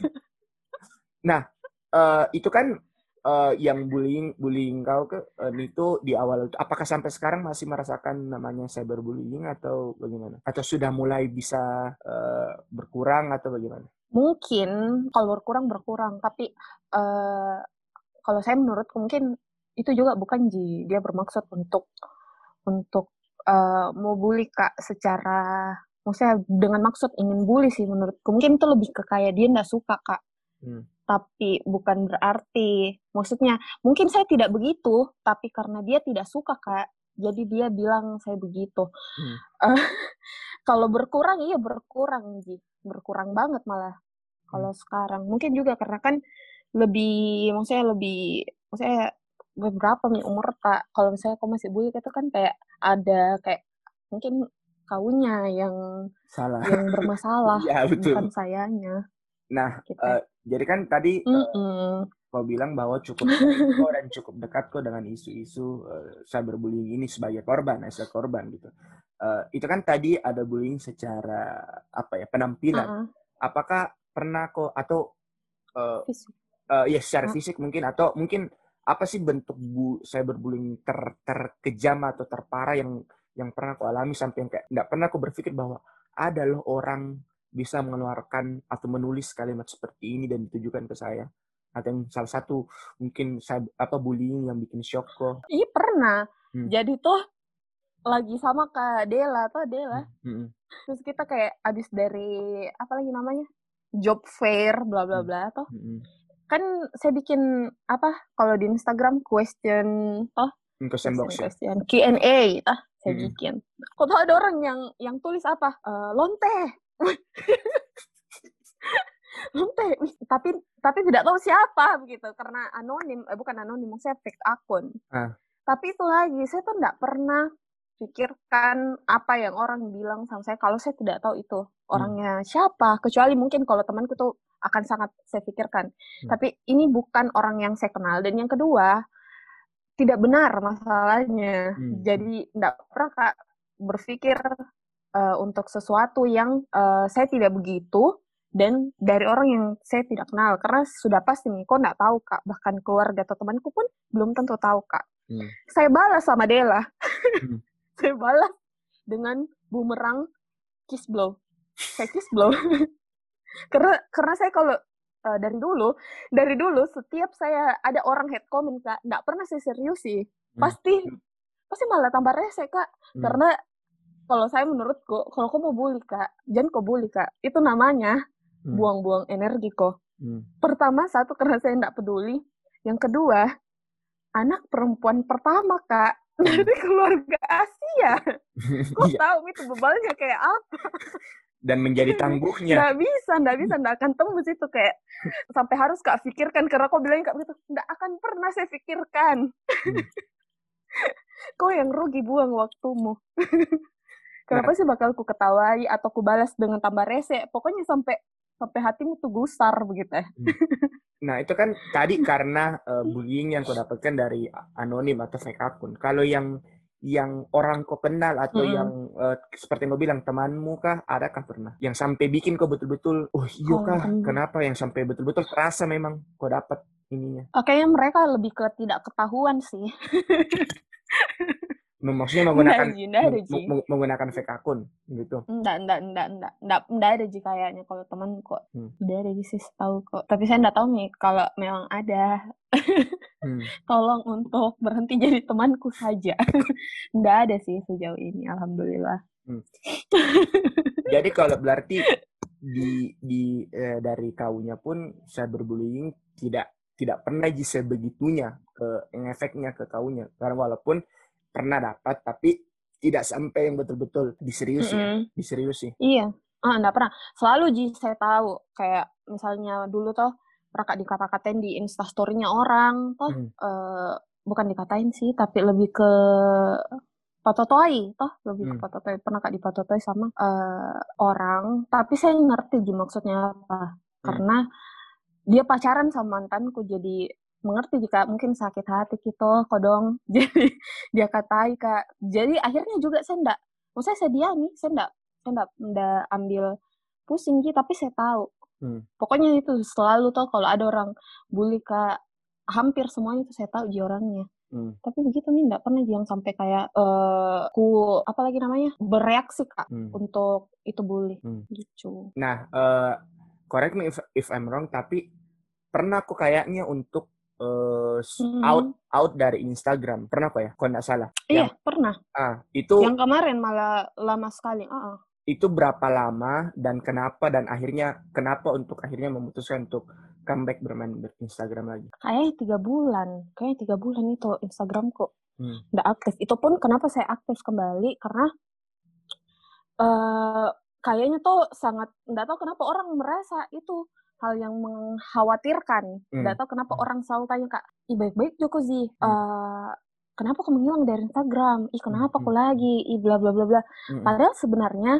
nah, uh, itu kan uh, yang bullying bullying kau ke uh, itu di awal itu apakah sampai sekarang masih merasakan namanya cyberbullying atau bagaimana? Atau sudah mulai bisa uh, berkurang atau bagaimana? Mungkin kalau berkurang berkurang, tapi uh, kalau saya menurut mungkin itu juga bukan ji. Dia bermaksud untuk untuk uh, mau bully kak secara maksudnya dengan maksud ingin bully sih menurutku. Mungkin itu lebih ke kayak dia nggak suka kak. Hmm. tapi bukan berarti maksudnya mungkin saya tidak begitu tapi karena dia tidak suka kak jadi dia bilang saya begitu. Hmm. uh, kalau berkurang iya berkurang ji berkurang banget malah kalau hmm. sekarang mungkin juga karena kan lebih maksudnya lebih maksudnya beberapa nih umur kak kalau misalnya kau masih bully itu kan kayak ada kayak mungkin kaunya yang salah yang bermasalah ya, betul. bukan sayanya nah uh, jadi kan tadi mm -mm. Uh, kau bilang bahwa cukup kok dan cukup dekat kok dengan isu-isu uh, cyberbullying ini sebagai korban as korban gitu uh, itu kan tadi ada bullying secara apa ya penampilan uh -uh. apakah pernah kok atau uh, uh, ya secara uh. fisik mungkin atau mungkin apa sih bentuk bu cyberbullying ter terkejam atau terparah yang yang pernah aku alami sampai yang kayak nggak pernah aku berpikir bahwa ada loh orang bisa mengeluarkan atau menulis kalimat seperti ini dan ditujukan ke saya atau yang salah satu mungkin saya apa bullying yang bikin shock kok iya pernah hmm. jadi tuh lagi sama kak Dela tuh Dela hmm. Hmm. terus kita kayak abis dari apa lagi namanya job fair bla bla hmm. bla tuh hmm. kan saya bikin apa kalau di Instagram question toh question box ya Q&A ah saya hmm. bikin. Kok tahu ada orang yang yang tulis apa? Uh, lonte. Tapi tapi tidak tahu siapa begitu karena anonim, eh, bukan anonim, saya fake akun. Ah. Tapi itu lagi, saya tuh nggak pernah pikirkan apa yang orang bilang sama saya kalau saya tidak tahu itu orangnya hmm. siapa kecuali mungkin kalau temanku tuh akan sangat saya pikirkan hmm. tapi ini bukan orang yang saya kenal dan yang kedua tidak benar masalahnya hmm. jadi tidak pernah kak berpikir uh, untuk sesuatu yang uh, saya tidak begitu dan dari orang yang saya tidak kenal karena sudah pasti nih kok nggak tahu kak bahkan keluarga atau temanku pun belum tentu tahu kak hmm. saya balas sama Dela hmm. saya balas dengan bumerang kiss blow saya kiss blow karena karena saya kalau uh, dari dulu dari dulu setiap saya ada orang head comment kak nggak pernah saya serius sih hmm. pasti pasti malah tambah rese kak hmm. karena kalau saya menurutku kalau kau mau bully kak jangan kau bully kak itu namanya Hmm. buang-buang energi kok. Hmm. Pertama satu karena saya tidak peduli. Yang kedua anak perempuan pertama kak hmm. dari keluarga Asia. Kok iya. tahu itu bebalnya kayak apa? Dan menjadi tangguhnya. Nggak bisa, nggak bisa, nggak akan tembus itu kayak sampai harus kak pikirkan karena kok bilang kak begitu, nggak akan pernah saya pikirkan. Hmm. kau yang rugi buang waktumu. Kenapa nah. sih bakal ku ketawai atau ku balas dengan tambah rese? Pokoknya sampai sampai hatimu tuh gusar begitu ya. Hmm. Nah itu kan tadi karena uh, bullying yang kau dapatkan dari anonim atau fake akun. Kalau yang yang orang kau kenal atau hmm. yang uh, seperti yang kau bilang temanmu kah adakah pernah yang sampai bikin kau betul-betul oh iya kah oh, kenapa yang sampai betul-betul terasa memang kau dapat ininya kayaknya mereka lebih ke tidak ketahuan sih maksudnya menggunakan enggak, enggak ada, menggunakan fake akun gitu. Enggak enggak enggak enggak enggak, enggak ada sih kayaknya kalau teman kok. Hmm. enggak ada sih tahu kok. Tapi saya enggak tahu nih kalau memang ada hmm. tolong untuk berhenti jadi temanku saja. Enggak ada sih sejauh ini alhamdulillah. Hmm. jadi kalau berarti di di eh, dari kaunya pun cyberbullying tidak tidak pernah bisa begitunya ke efeknya ke kaunya karena walaupun pernah dapat tapi tidak sampai yang betul-betul diserius mm -hmm. ya diserius sih iya ah enggak pernah selalu ji saya tahu kayak misalnya dulu tuh pernah dikata-katain di instastorynya orang toh mm. uh, bukan dikatain sih tapi lebih ke patotoi toh lebih hmm. ke patotoi pernah kak dipatotoi sama uh, orang tapi saya ngerti ji maksudnya apa hmm. karena dia pacaran sama mantanku jadi mengerti jika mungkin sakit hati gitu kodong jadi dia katai kak jadi akhirnya juga saya ndak maksudnya saya diami saya ndak saya ndak ndak ambil pusing gitu tapi saya tahu hmm. pokoknya itu selalu tuh kalau ada orang bully kak hampir semuanya itu saya tahu dia orangnya hmm. tapi begitu nih ndak pernah yang sampai kayak uh, ku apa lagi namanya bereaksi kak hmm. untuk itu bully hmm. gitu nah uh, correct me if if I'm wrong tapi pernah aku kayaknya untuk uh, hmm. out out dari Instagram. Pernah kok ya? Kalau nggak salah. Iya, yang, pernah. Ah, itu yang kemarin malah lama sekali. Uh -uh. Itu berapa lama dan kenapa dan akhirnya kenapa untuk akhirnya memutuskan untuk comeback bermain Instagram lagi? Kayaknya tiga bulan, kayaknya tiga bulan itu Instagram kok hmm. nggak aktif. Itu pun kenapa saya aktif kembali karena uh, kayaknya tuh sangat nggak tahu kenapa orang merasa itu hal yang mengkhawatirkan. Hmm. Gak tau kenapa hmm. orang selalu tanya kak, ih baik-baik Joko sih. Hmm. Uh, kenapa kamu hilang dari Instagram? Ih kenapa hmm. aku lagi? Ih bla bla bla bla. Hmm. Padahal sebenarnya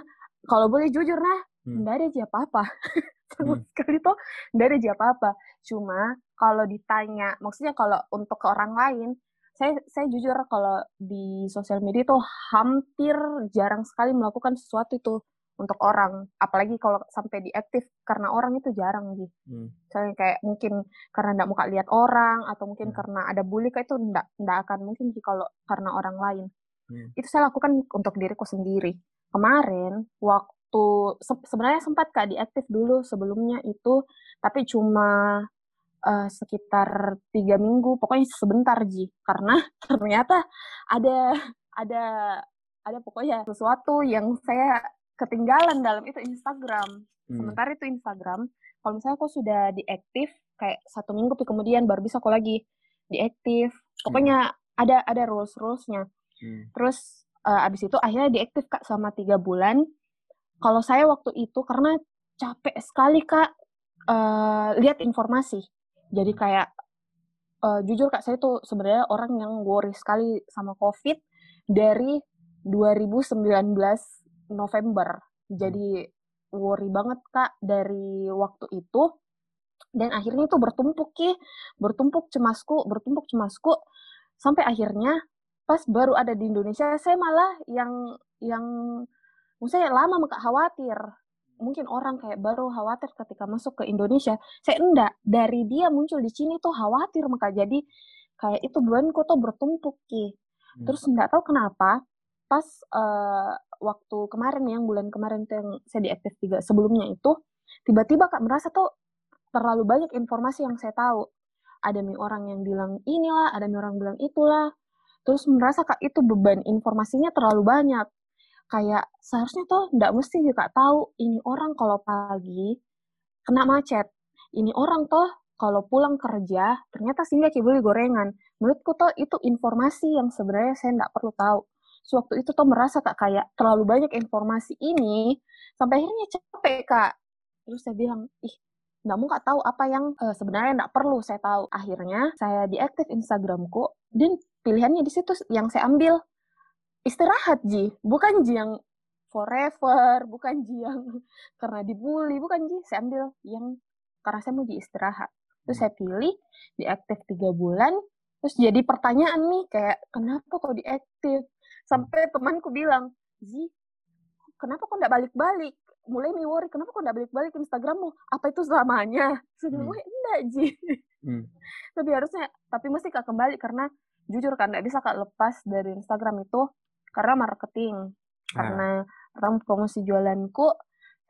kalau boleh jujur nah, hmm. nggak ada aja apa-apa. Sama hmm. sekali tuh nggak ada aja apa-apa. Cuma kalau ditanya, maksudnya kalau untuk ke orang lain, saya saya jujur kalau di sosial media tuh hampir jarang sekali melakukan sesuatu itu untuk orang apalagi kalau sampai diaktif karena orang itu jarang gitu hmm. misalnya kayak mungkin karena nggak mau lihat orang atau mungkin hmm. karena ada bully kayak itu nggak nggak akan mungkin sih kalau karena orang lain hmm. itu saya lakukan untuk diriku sendiri kemarin waktu se sebenarnya sempat kak diaktif dulu sebelumnya itu tapi cuma uh, sekitar tiga minggu pokoknya sebentar ji karena ternyata ada ada ada pokoknya sesuatu yang saya ketinggalan dalam itu Instagram. Hmm. Sementara itu Instagram, kalau misalnya aku sudah diaktif kayak satu minggu kemudian baru bisa aku lagi diaktif. Pokoknya hmm. ada ada rules rulesnya. Hmm. Terus uh, abis itu akhirnya diaktif kak selama tiga bulan. Kalau saya waktu itu karena capek sekali kak uh, lihat informasi. Jadi kayak uh, jujur kak saya tuh sebenarnya orang yang worry sekali sama COVID dari 2019 November. Jadi worry banget kak dari waktu itu. Dan akhirnya itu bertumpuk ki. Bertumpuk cemasku bertumpuk cemasku. Sampai akhirnya pas baru ada di Indonesia saya malah yang yang saya lama maka khawatir. Mungkin orang kayak baru khawatir ketika masuk ke Indonesia. Saya enggak dari dia muncul di sini tuh khawatir maka jadi kayak itu bebanku tuh bertumpuk ki. Hmm. terus enggak tahu kenapa pas uh, waktu kemarin yang bulan kemarin tuh yang saya diaktif tiga sebelumnya itu tiba-tiba kak merasa tuh terlalu banyak informasi yang saya tahu. Ada nih orang yang bilang inilah, ada nih orang bilang itulah. Terus merasa kak itu beban informasinya terlalu banyak. Kayak seharusnya tuh nggak mesti juga tahu ini orang kalau pagi kena macet. Ini orang tuh kalau pulang kerja ternyata sehingga beli gorengan. Menurutku tuh itu informasi yang sebenarnya saya nggak perlu tahu. Sewaktu itu tuh merasa kak kayak terlalu banyak informasi ini sampai akhirnya capek kak. Terus saya bilang, ih nggak mau nggak tahu apa yang uh, sebenarnya nggak perlu saya tahu. Akhirnya saya diaktif Instagramku dan pilihannya di situ yang saya ambil istirahat ji, bukan ji yang forever, bukan ji yang karena dibully, bukan ji. Saya ambil yang karena saya mau di istirahat. Terus saya pilih diaktif tiga bulan. Terus jadi pertanyaan nih kayak kenapa kok diaktif? Sampai temanku bilang, Zi, kenapa kok nggak balik-balik? mulai nih worry kenapa kok nggak balik-balik Instagrammu apa itu selamanya sudah hmm. enggak Ji hmm. tapi harusnya tapi mesti kak kembali karena jujur kan nggak bisa kak lepas dari Instagram itu karena marketing ah. karena promosi jualanku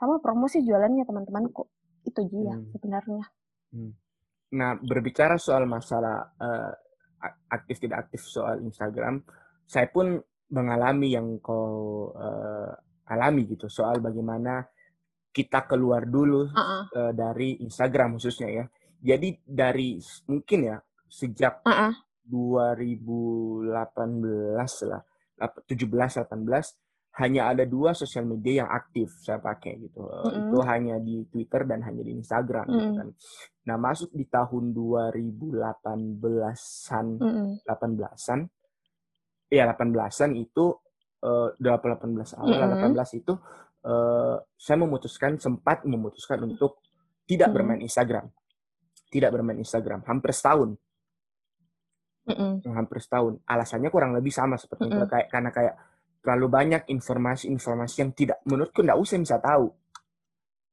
sama promosi jualannya teman-temanku itu dia hmm. sebenarnya hmm. nah berbicara soal masalah uh, aktif tidak aktif soal Instagram saya pun mengalami yang kau uh, alami gitu soal bagaimana kita keluar dulu uh -uh. Uh, dari Instagram khususnya ya. Jadi dari mungkin ya sejak uh -uh. 2018 lah, 17 18 hanya ada dua sosial media yang aktif saya pakai gitu. -uh. Itu hanya di Twitter dan hanya di Instagram uh -uh. gitu kan. Nah, masuk di tahun 2018-an uh -uh. 18-an ya 18-an itu uh, 18 awal mm -hmm. 18 itu uh, saya memutuskan sempat memutuskan untuk tidak mm -hmm. bermain Instagram. Tidak bermain Instagram hampir setahun. Mm -hmm. Hampir setahun. Alasannya kurang lebih sama seperti mm -hmm. kayak karena kayak terlalu banyak informasi-informasi yang tidak menurutku tidak usah bisa tahu.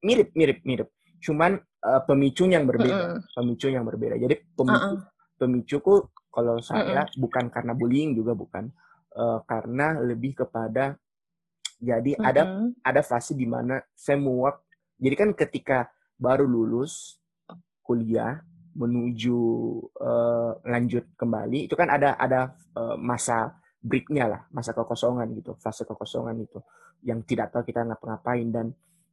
Mirip mirip mirip. Cuman uh, pemicu yang berbeda, mm -hmm. pemicu yang berbeda. Jadi pemicu uh -uh. pemicuku kalau saya mm -hmm. bukan karena bullying juga bukan uh, karena lebih kepada jadi mm -hmm. ada ada fase di mana saya muak. Jadi kan ketika baru lulus kuliah menuju uh, lanjut kembali itu kan ada ada uh, masa breaknya lah, masa kekosongan gitu, fase kekosongan itu yang tidak tahu kita ngapa-ngapain dan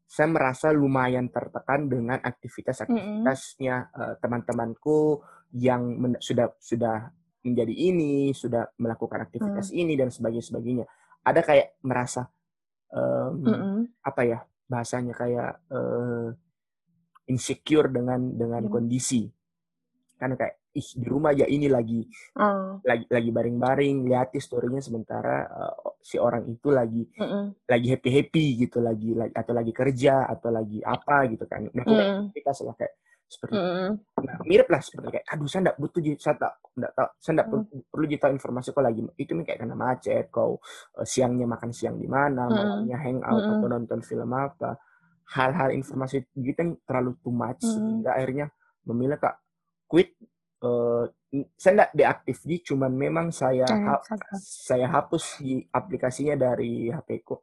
saya merasa lumayan tertekan dengan aktivitas-aktivitasnya mm -hmm. uh, teman-temanku yang sudah sudah menjadi ini, sudah melakukan aktivitas hmm. ini dan sebagainya sebagainya. Ada kayak merasa um, mm apa ya bahasanya kayak uh, insecure dengan dengan hmm. kondisi. Karena kayak ih di rumah ya ini lagi uh. lagi lagi baring-baring lihat storynya sementara uh, si orang itu lagi mm lagi happy happy gitu lagi, lagi atau lagi kerja atau lagi apa gitu kan nah kita salah kayak seperti mm. nah, mirip lah seperti kayak aduh saya tidak butuh saya tak tidak tahu saya tidak mm. perlu tahu informasi kok lagi itu nih kayak karena macet kau uh, siangnya makan siang di mana mm. malamnya hangout mm. atau nonton film apa hal-hal informasi gitu kan terlalu too much mm. sehingga akhirnya memilih kak quit uh, saya tidak deaktif di cuman memang saya ha saya hapus di aplikasinya dari HP ku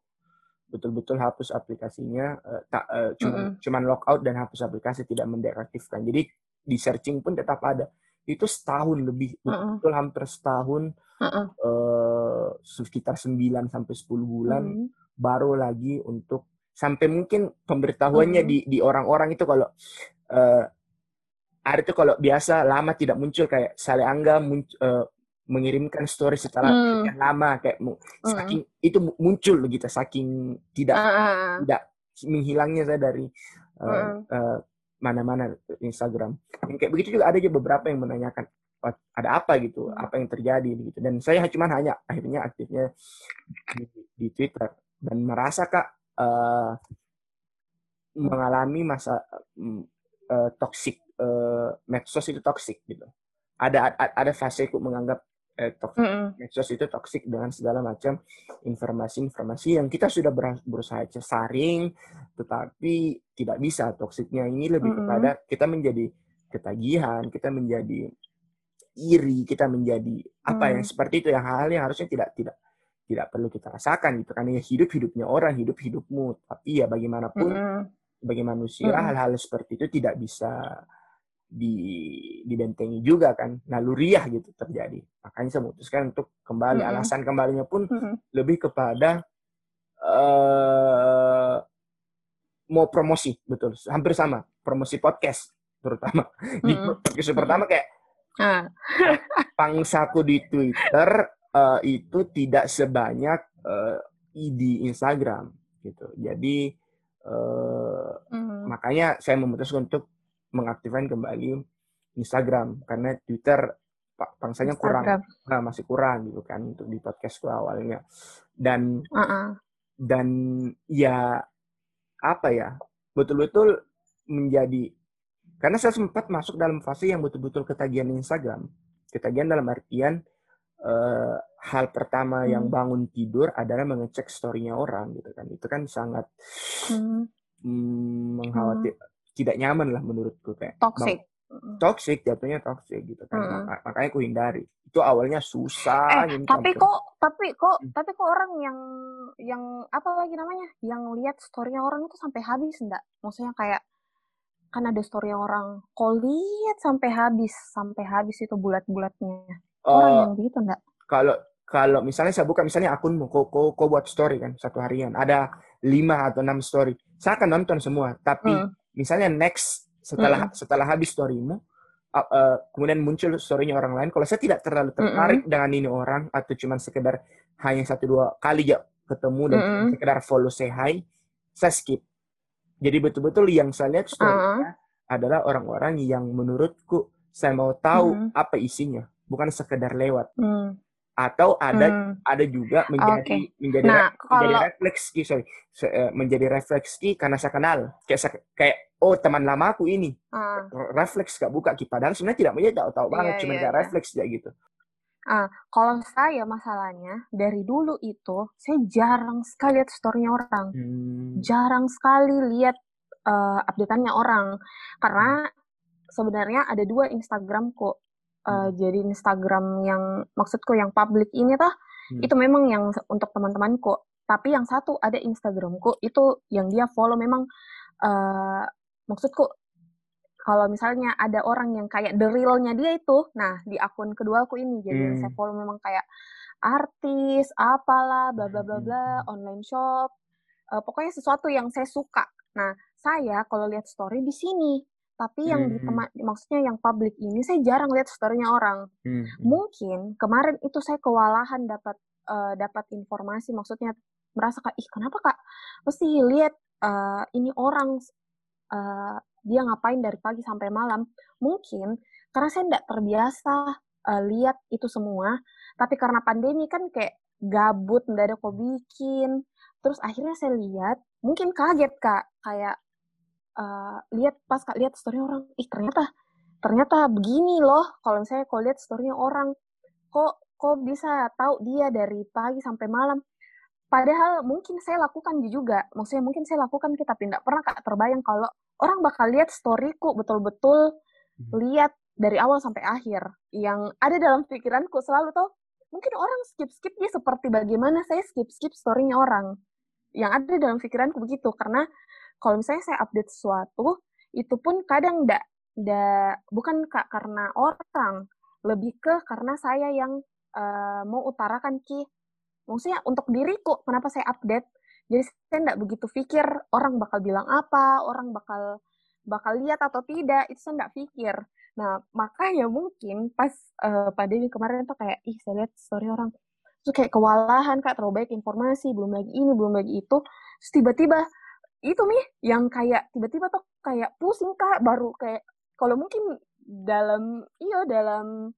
betul-betul hapus aplikasinya uh, tak uh, cuman, mm -hmm. cuman logout dan hapus aplikasi tidak mendeaktifkan jadi di searching pun tetap ada itu setahun lebih mm -hmm. betul hampir setahun mm -hmm. uh, sekitar 9 sampai 10 bulan mm -hmm. baru lagi untuk sampai mungkin pemberitahuannya mm -hmm. di di orang-orang itu kalau uh, ada itu kalau biasa lama tidak muncul kayak Sale Angga muncul, uh, mengirimkan story setelah hmm. lama kayak hmm. saking itu muncul begitu saking tidak uh. tidak menghilangnya saya dari uh, uh, uh, mana-mana Instagram. Yang kayak begitu juga ada juga beberapa yang menanyakan ada apa gitu hmm. apa yang terjadi gitu dan saya cuma hanya akhirnya aktifnya di, di Twitter dan merasa kak uh, mengalami masa uh, toxic uh, medsos itu toxic gitu ada ada, ada fase aku menganggap eh, toxic, mm -hmm. medsos itu toxic dengan segala macam informasi-informasi yang kita sudah berusaha saring, tetapi tidak bisa toksiknya ini lebih mm -hmm. kepada kita menjadi ketagihan, kita menjadi iri, kita menjadi apa mm. yang seperti itu yang hal-hal yang harusnya tidak tidak tidak perlu kita rasakan gitu kan ya hidup hidupnya orang hidup hidupmu tapi ya bagaimanapun mm -hmm. sebagai manusia hal-hal mm -hmm. seperti itu tidak bisa di dibentengi juga kan naluriah gitu terjadi makanya saya memutuskan untuk kembali mm -hmm. alasan kembalinya pun mm -hmm. lebih kepada uh, mau promosi betul hampir sama promosi podcast terutama mm -hmm. di podcast pertama kayak uh. pangsaku di Twitter uh, itu tidak sebanyak uh, di Instagram gitu jadi uh, mm -hmm. makanya saya memutuskan untuk mengaktifkan kembali Instagram karena Twitter pangsanya kurang nah, masih kurang gitu kan untuk di podcast awalnya dan uh -uh. dan ya apa ya betul-betul menjadi karena saya sempat masuk dalam fase yang betul-betul ketagihan Instagram ketagihan dalam artian uh, hal pertama hmm. yang bangun tidur adalah mengecek storynya orang gitu kan itu kan sangat hmm. Mm, mengkhawatir hmm tidak nyaman lah menurutku kayak toxic. toxic jatuhnya toxic gitu kan. Mm. Maka, makanya aku hindari. Itu awalnya susah eh, tapi kok tapi kok hmm. tapi kok orang yang yang apa lagi namanya yang lihat storynya orang itu sampai habis enggak maksudnya kayak kan ada story orang kok lihat sampai habis sampai habis itu bulat-bulatnya. Orang uh, yang begitu enggak kalau kalau misalnya saya buka misalnya akunmu kok kok kok buat story kan satu harian. Ada lima atau enam story. Saya akan nonton semua tapi mm misalnya next setelah mm. setelah habis storymu uh, uh, kemudian muncul storynya orang lain kalau saya tidak terlalu tertarik mm -hmm. dengan ini orang atau cuma sekedar hanya satu dua kali ya ketemu dan mm -hmm. sekedar follow say hi saya skip jadi betul-betul yang saya lihat storynya uh -huh. adalah orang-orang yang menurutku saya mau tahu mm -hmm. apa isinya bukan sekedar lewat mm atau ada hmm. ada juga menjadi okay. menjadi nah, re, kalau... menjadi refleksi sorry eh, menjadi refleksi karena saya kenal kayak kayak oh teman lama aku ini uh. refleks gak buka ki padahal sebenarnya tidak menjadi tahu tahu banget yeah, cuma yeah, kayak yeah. refleks aja gitu uh, kalau saya masalahnya dari dulu itu saya jarang sekali lihat storynya orang hmm. jarang sekali lihat uh, updateannya orang karena hmm. sebenarnya ada dua Instagram uh, jadi Instagram yang maksudku yang publik ini tuh hmm. itu memang yang untuk teman-temanku tapi yang satu ada Instagramku itu yang dia follow memang uh, maksudku kalau misalnya ada orang yang kayak the realnya dia itu nah di akun kedua aku ini jadi hmm. saya follow memang kayak artis apalah bla bla bla bla hmm. online shop uh, pokoknya sesuatu yang saya suka nah saya kalau lihat story di sini tapi yang hmm. di teman maksudnya yang publik ini saya jarang lihat storynya orang. Hmm. mungkin kemarin itu saya kewalahan dapat uh, dapat informasi maksudnya merasa kayak ih kenapa kak? Mesti lihat uh, ini orang uh, dia ngapain dari pagi sampai malam. Mungkin karena saya tidak terbiasa uh, lihat itu semua tapi karena pandemi kan kayak gabut ada kok bikin. Terus akhirnya saya lihat mungkin kaget kak kayak uh, lihat pas kak lihat story orang ih ternyata ternyata begini loh kalau saya kalau lihat storynya orang kok kok bisa tahu dia dari pagi sampai malam padahal mungkin saya lakukan juga maksudnya mungkin saya lakukan kita tidak pernah kak terbayang kalau orang bakal lihat storyku betul-betul hmm. lihat dari awal sampai akhir yang ada dalam pikiranku selalu tuh mungkin orang skip skip dia seperti bagaimana saya skip skip storynya orang yang ada dalam pikiranku begitu karena kalau misalnya saya update sesuatu itu pun kadang ndak ndak bukan kak karena orang lebih ke karena saya yang uh, mau utarakan ki maksudnya untuk diriku kenapa saya update? Jadi saya ndak begitu pikir orang bakal bilang apa orang bakal bakal lihat atau tidak itu saya ndak pikir. Nah makanya mungkin pas uh, pandemi kemarin tuh kayak ih saya lihat story orang. Tuh kayak kewalahan kak terlalu banyak informasi belum lagi ini belum lagi itu. Terus tiba-tiba itu nih yang kayak tiba-tiba tuh kayak pusing kak baru kayak kalau mungkin dalam iya dalam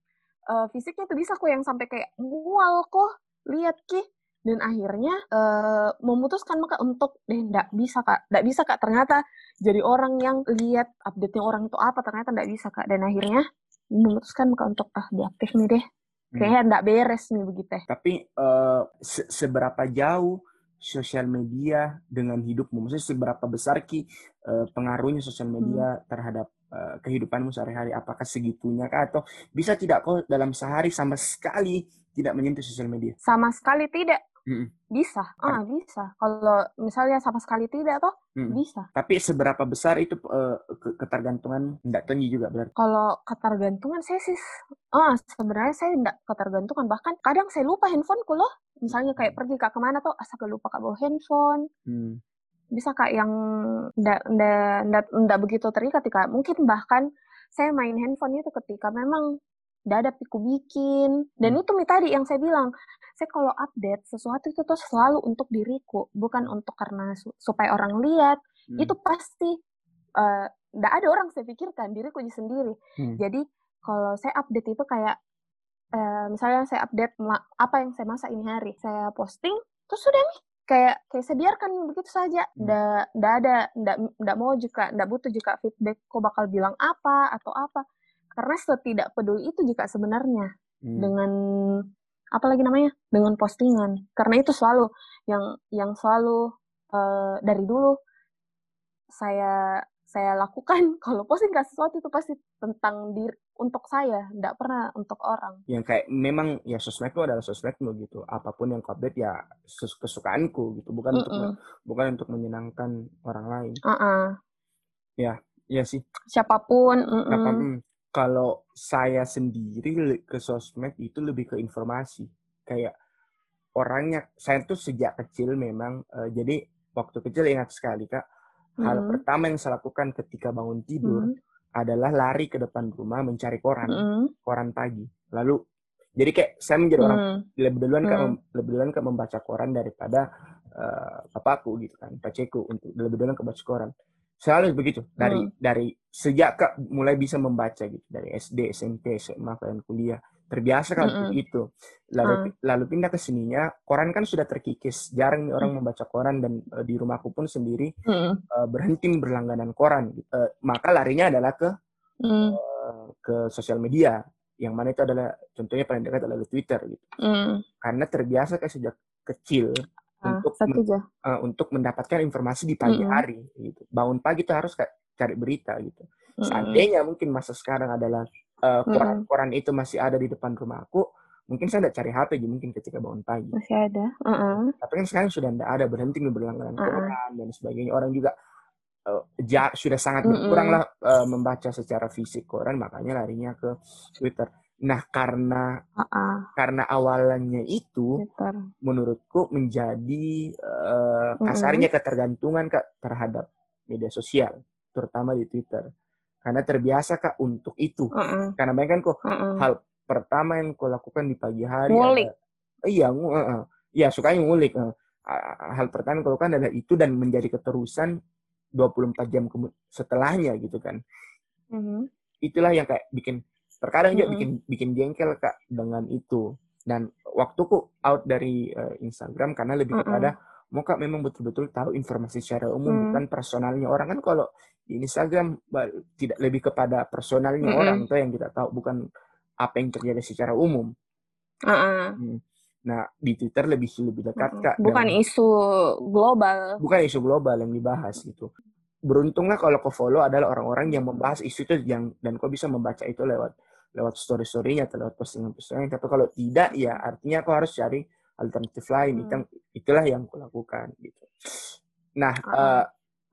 uh, fisiknya tuh bisa kok yang sampai kayak mual kok lihat ki. Dan akhirnya uh, memutuskan maka untuk deh ndak bisa kak ndak bisa kak ternyata jadi orang yang lihat update nya orang itu apa ternyata ndak bisa kak. Dan akhirnya memutuskan maka untuk ah diaktif nih deh. Hmm. kayaknya ndak beres nih begitu. Tapi uh, se seberapa jauh sosial media dengan hidupmu. Maksudnya seberapa besar ki uh, pengaruhnya sosial media hmm. terhadap uh, kehidupanmu sehari-hari? Apakah segitunya kah? Atau bisa tidak kok dalam sehari sama sekali tidak menyentuh sosial media? Sama sekali tidak Mm-mm. Bisa, ah bisa. Kalau misalnya sama sekali tidak toh, Mm-mm. bisa. Tapi seberapa besar itu uh, ketergantungan tidak tinggi juga berarti? Kalau ketergantungan saya sih, ah sebenarnya saya tidak ketergantungan. Bahkan kadang saya lupa handphoneku loh. Misalnya kayak pergi ke ke mana tuh, asal lupa kak bawa handphone. Hmm. Bisa kak yang ndak begitu terikat kak. Mungkin bahkan saya main handphone itu ketika memang tidak ada piku bikin dan hmm. itu tadi yang saya bilang saya kalau update sesuatu itu tuh selalu untuk diriku bukan untuk karena su supaya orang lihat hmm. itu pasti tidak uh, ada orang saya pikirkan diriku sendiri hmm. jadi kalau saya update itu kayak uh, misalnya saya update apa yang saya masak ini hari saya posting terus sudah nih kayak kayak saya biarkan begitu saja ndak hmm. ndak ada ndak ndak mau juga ndak butuh juga feedback kok bakal bilang apa atau apa karena setidak peduli itu juga sebenarnya hmm. dengan apa lagi namanya dengan postingan karena itu selalu yang yang selalu uh, dari dulu saya saya lakukan kalau posting sesuatu itu pasti tentang diri untuk saya, tidak pernah untuk orang. Yang kayak memang ya sosmedku adalah sosmedmu gitu. Apa pun yang update ya kesukaanku gitu, bukan mm -mm. untuk bukan untuk menyenangkan orang lain. Uh -uh. Ya, ya sih. Siapa pun. Mm -mm. Siapa pun kalau saya sendiri ke sosmed itu lebih ke informasi. Kayak orangnya, saya tuh sejak kecil memang, uh, jadi waktu kecil ingat sekali kak, hmm. hal pertama yang saya lakukan ketika bangun tidur hmm. adalah lari ke depan rumah mencari koran, hmm. koran pagi. Lalu, jadi kayak saya menjadi hmm. orang lebih duluan hmm. kak, lebih duluan kak membaca koran daripada uh, papaku gitu kan, paceku untuk lebih duluan ke baca koran selalu begitu dari hmm. dari sejak kak mulai bisa membaca gitu dari SD SMP SMA dan kuliah terbiasa kan -hmm. itu lalu hmm. lalu pindah ke sininya koran kan sudah terkikis jarang nih orang hmm. membaca koran dan uh, di rumahku pun sendiri hmm. uh, berhenti berlangganan koran gitu. uh, maka larinya adalah ke hmm. uh, ke sosial media yang mana itu adalah contohnya paling dekat adalah Twitter gitu hmm. karena terbiasa kayak sejak kecil Ah, untuk uh, untuk mendapatkan informasi di pagi mm -hmm. hari gitu. Bangun pagi tuh harus cari berita gitu. Mm -hmm. Seandainya mungkin masa sekarang adalah uh, koran-koran itu masih ada di depan rumahku, mungkin saya tidak cari HP aja mungkin ketika bangun pagi. Masih ada. Uh -uh. Tapi kan sekarang sudah tidak ada berhenti berlangganan uh -uh. koran dan sebagainya. Orang juga uh, ja, sudah sangat berkurang lah uh, membaca secara fisik koran, makanya larinya ke Twitter. Nah, karena uh-uh. karena awalannya itu, Betul. menurutku menjadi uh, kasarnya uh-uh. ketergantungan kak terhadap media sosial, terutama di Twitter. Karena terbiasa kak untuk itu. Uh-uh. Karena bayangkan kok uh-uh. hal pertama yang kau lakukan di pagi hari. Ngulik. Ada, iya, uh, iya sukanya ngulik. Uh. Hal pertama yang kau lakukan adalah itu dan menjadi keterusan 24 jam setelahnya gitu kan. Uh-huh. Itulah yang kayak bikin terkadang juga bikin bikin jengkel kak dengan itu. Dan waktuku out dari uh, Instagram karena lebih kepada mau kak memang betul-betul tahu informasi secara umum mm. bukan personalnya. Orang kan kalau di Instagram tidak lebih kepada personalnya mm orang tuh yang kita tahu bukan apa yang terjadi secara umum. Uh-uh. nah di Twitter lebih lebih dekat kak bukan isu global. Bukan isu global yang dibahas gitu. Beruntunglah kalau kau follow adalah orang-orang yang membahas isu itu yang dan kau bisa membaca itu lewat lewat story-storynya atau lewat postingan-postingan. Tapi kalau tidak, ya artinya aku harus cari alternatif lain. Hmm. Itu, itulah yang aku lakukan gitu. Nah, uh. Uh,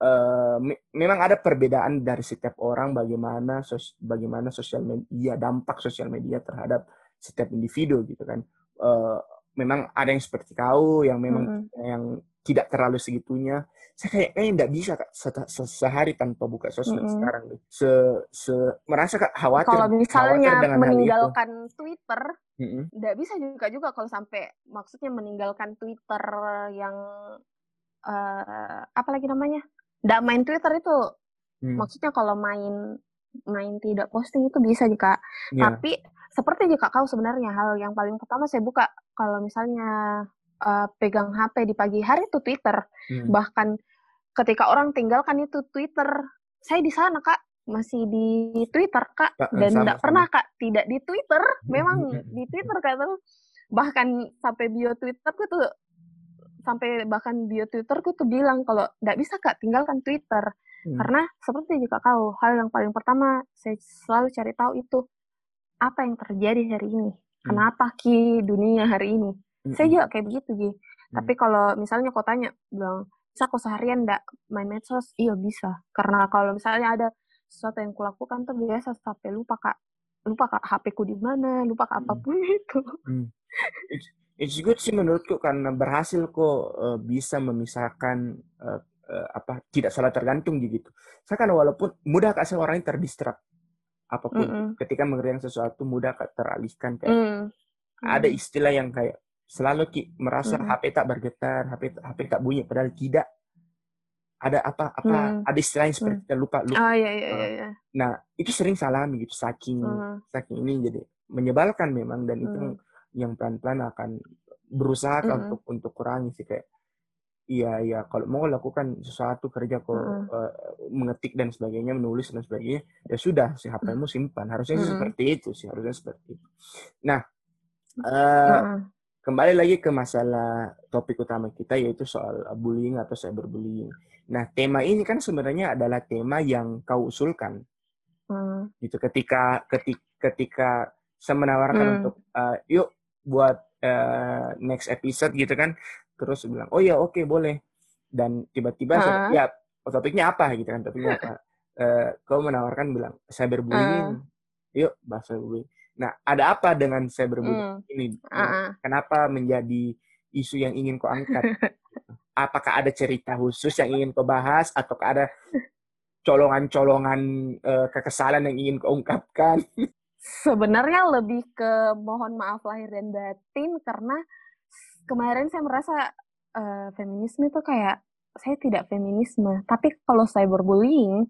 uh, me memang ada perbedaan dari setiap orang bagaimana sos bagaimana sosial media dampak sosial media terhadap setiap individu gitu kan. Uh, memang ada yang seperti kau yang memang mm -hmm. yang tidak terlalu segitunya saya kayak kayaknya nggak bisa kak se se sehari tanpa buka sosmed mm -hmm. sekarang se se merasa kak khawatir kalau misalnya khawatir meninggalkan Twitter nggak mm -hmm. bisa juga juga kalau sampai maksudnya meninggalkan Twitter yang uh, apa lagi namanya nggak main Twitter itu mm. maksudnya kalau main main tidak posting itu bisa juga yeah. tapi seperti jika kau sebenarnya hal yang paling pertama saya buka kalau misalnya uh, pegang HP di pagi hari itu Twitter. Hmm. Bahkan ketika orang tinggalkan itu Twitter, saya di sana kak masih di Twitter kak dan tidak pernah kak tidak di Twitter. Memang di Twitter kak tuh bahkan sampai bio Twitter tuh sampai bahkan bio Twitterku tuh bilang kalau tidak bisa kak tinggalkan Twitter hmm. karena seperti jika kau hal yang paling pertama saya selalu cari tahu itu apa yang terjadi hari ini hmm. kenapa ki dunia hari ini hmm. saya juga kayak begitu Ji hmm. tapi kalau misalnya kau tanya bilang bisa kok seharian ndak main medsos iya bisa karena kalau misalnya ada sesuatu yang kulakukan tuh biasa sampai lupa kak lupa kak HP ku di mana lupa kak hmm. apa pun itu hmm. It's good sih menurutku karena berhasil kok uh, bisa memisahkan uh, uh, apa tidak salah tergantung gitu. Saya kan walaupun mudah kasih orang yang terdistrak apa pun mm -hmm. ketika mengerjakan sesuatu mudah teralihkan kayak mm. ada istilah yang kayak selalu ki merasa mm. HP tak bergetar, HP HP tak bunyi padahal tidak ada apa apa mm. ada istilah yang seperti mm. lupa lupa. Oh, iya, iya, iya, iya. Nah itu sering salah gitu saking mm. saking ini jadi menyebalkan memang dan mm. itu yang pelan-pelan akan berusaha mm-hmm. untuk untuk kurangi sih kayak iya iya kalau mau lakukan sesuatu kerja kok mm-hmm. uh, mengetik dan sebagainya menulis dan sebagainya ya sudah si HP-mu simpan harusnya mm-hmm. seperti itu sih harusnya seperti itu nah uh, mm-hmm. Kembali lagi ke masalah topik utama kita yaitu soal bullying atau cyberbullying nah tema ini kan sebenarnya adalah tema yang kau usulkan mm. gitu ketika ketika ketika saya menawarkan mm. untuk uh, yuk buat uh, next episode gitu kan terus bilang oh ya oke okay, boleh dan tiba-tiba uh. saya, ya topiknya apa gitu kan topiknya apa uh, kau menawarkan bilang cyberbullying uh. yuk bahas cyberbullying nah ada apa dengan cyberbullying uh. ini uh. kenapa menjadi isu yang ingin kau angkat apakah ada cerita khusus yang ingin kau bahas atau ada colongan-colongan uh, kekesalan yang ingin kau ungkapkan sebenarnya lebih ke mohon maaf lahir dan batin karena kemarin saya merasa uh, feminisme itu kayak saya tidak feminisme, tapi kalau cyberbullying,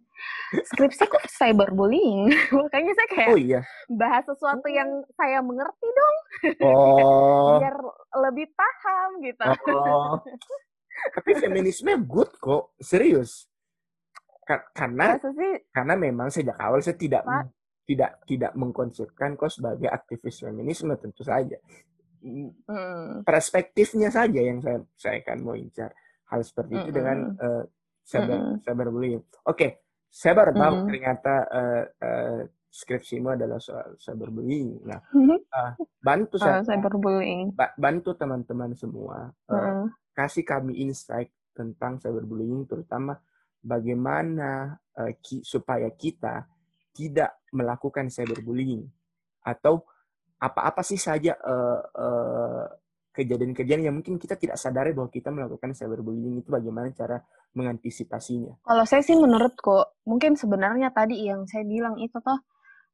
skripsi kok cyberbullying, makanya saya kayak oh, iya. bahas sesuatu yang saya mengerti dong, oh. biar lebih paham gitu. Oh. tapi feminisme good kok, serius. karena karena memang sejak awal saya tidak Pak, tidak tidak mengkonsepkan kau sebagai aktivis feminisme tentu saja hmm. perspektifnya saja yang saya saya akan mau incar hal seperti itu dengan uh, cyber hmm. cyberbullying oke okay. saya baru tahu hmm. ternyata uh, uh, skripsimu adalah soal cyberbullying. Nah, uh, bantu saya, uh, cyberbullying. Ba bantu teman-teman semua, uh, uh. kasih kami insight tentang cyberbullying, terutama bagaimana uh, ki supaya kita tidak melakukan cyberbullying atau apa-apa sih saja uh, uh, kejadian-kejadian yang mungkin kita tidak sadari bahwa kita melakukan cyberbullying itu bagaimana cara mengantisipasinya? Kalau saya sih menurutku mungkin sebenarnya tadi yang saya bilang itu tuh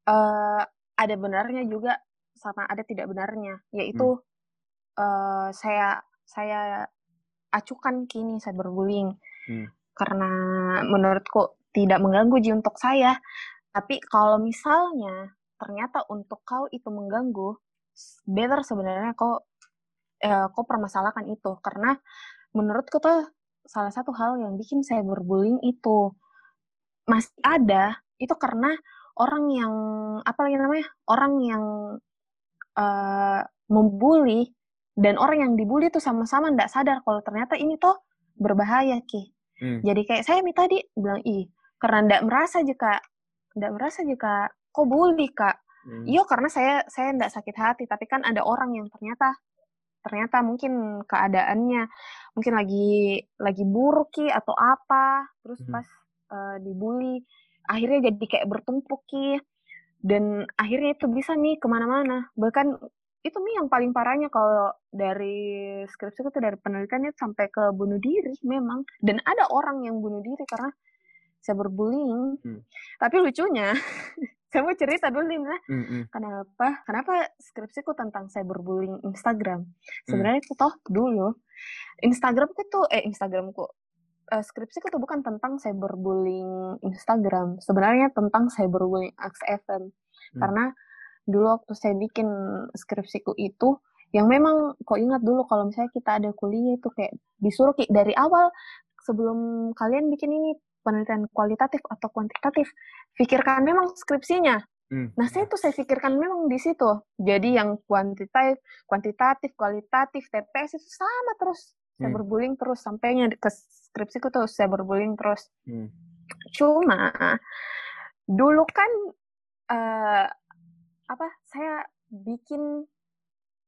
uh, ada benarnya juga sama ada tidak benarnya yaitu hmm. uh, saya saya acukan kini cyberbullying hmm. karena menurutku tidak mengganggu ji untuk saya tapi kalau misalnya ternyata untuk kau itu mengganggu, better sebenarnya kau eh, kau permasalahkan itu karena menurutku tuh salah satu hal yang bikin saya berbullying itu masih ada itu karena orang yang apa lagi namanya orang yang uh, membuli dan orang yang dibully itu sama-sama tidak sadar kalau ternyata ini tuh berbahaya ki. Hmm. Jadi kayak saya tadi bilang ih karena tidak merasa jika tidak merasa juga kok bully kak hmm. iya karena saya saya tidak sakit hati tapi kan ada orang yang ternyata ternyata mungkin keadaannya mungkin lagi lagi buruk ki atau apa terus hmm. pas uh, dibully akhirnya jadi kayak bertumpuk ki dan akhirnya itu bisa nih ke mana-mana bahkan itu nih yang paling parahnya kalau dari skripsi itu dari penelitiannya sampai ke bunuh diri memang dan ada orang yang bunuh diri karena cyberbullying. Hmm. Tapi lucunya, saya mau cerita dulu nih, nah, hmm, hmm. kenapa kenapa skripsiku tentang cyberbullying Instagram. Hmm. Sebenarnya hmm. itu toh dulu Instagramku tuh eh Instagramku uh, skripsiku tuh bukan tentang cyberbullying Instagram. Sebenarnya tentang cyberbullying XFM. Hmm. Karena dulu waktu saya bikin skripsiku itu yang memang kok ingat dulu kalau misalnya kita ada kuliah itu kayak disuruh kayak dari awal sebelum kalian bikin ini penelitian kualitatif atau kuantitatif pikirkan memang skripsinya Hmm. Nah, saya tuh saya pikirkan memang di situ. Jadi yang kuantitatif, kuantitatif, kualitatif, TPS itu sama terus. Saya hmm. berguling terus sampainya ke skripsiku tuh saya berguling terus. Hmm. Cuma dulu kan uh, apa? Saya bikin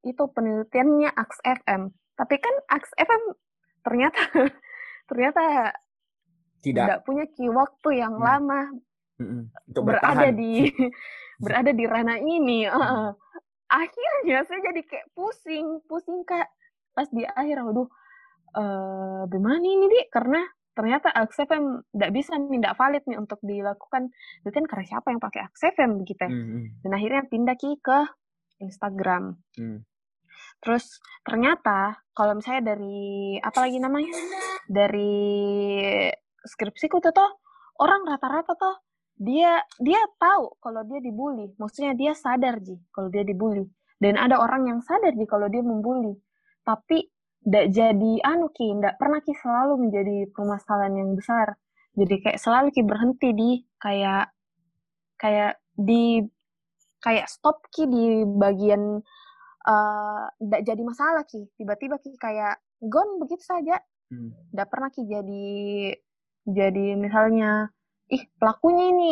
itu penelitiannya AXFM. Tapi kan AXFM ternyata ternyata tidak, tidak punya key waktu yang hmm. lama untuk berada di berada di ranah ini. Uh, akhirnya saya jadi kayak pusing, pusing kak pas di akhir, waduh, uh, gimana ini di? Karena ternyata AXFM tidak bisa nih, tidak valid nih untuk dilakukan. Itu kan karena siapa yang pakai AXFM begitu. Mm-hmm. Dan akhirnya pindah ki ke Instagram. Mm. Terus ternyata kalau misalnya dari apa lagi namanya dari skripsiku tuh toh orang rata-rata tuh dia dia tahu kalau dia dibully. Maksudnya dia sadar ji kalau dia dibully. Dan ada orang yang sadar ji kalau dia membuli tapi tidak jadi anu ki tidak pernah ki selalu menjadi permasalahan yang besar. Jadi kayak selalu ki berhenti di kayak kayak di kayak stop ki di bagian tidak uh, jadi masalah ki. Tiba-tiba ki kayak gone begitu saja. Tidak hmm. pernah ki jadi jadi misalnya ih pelakunya ini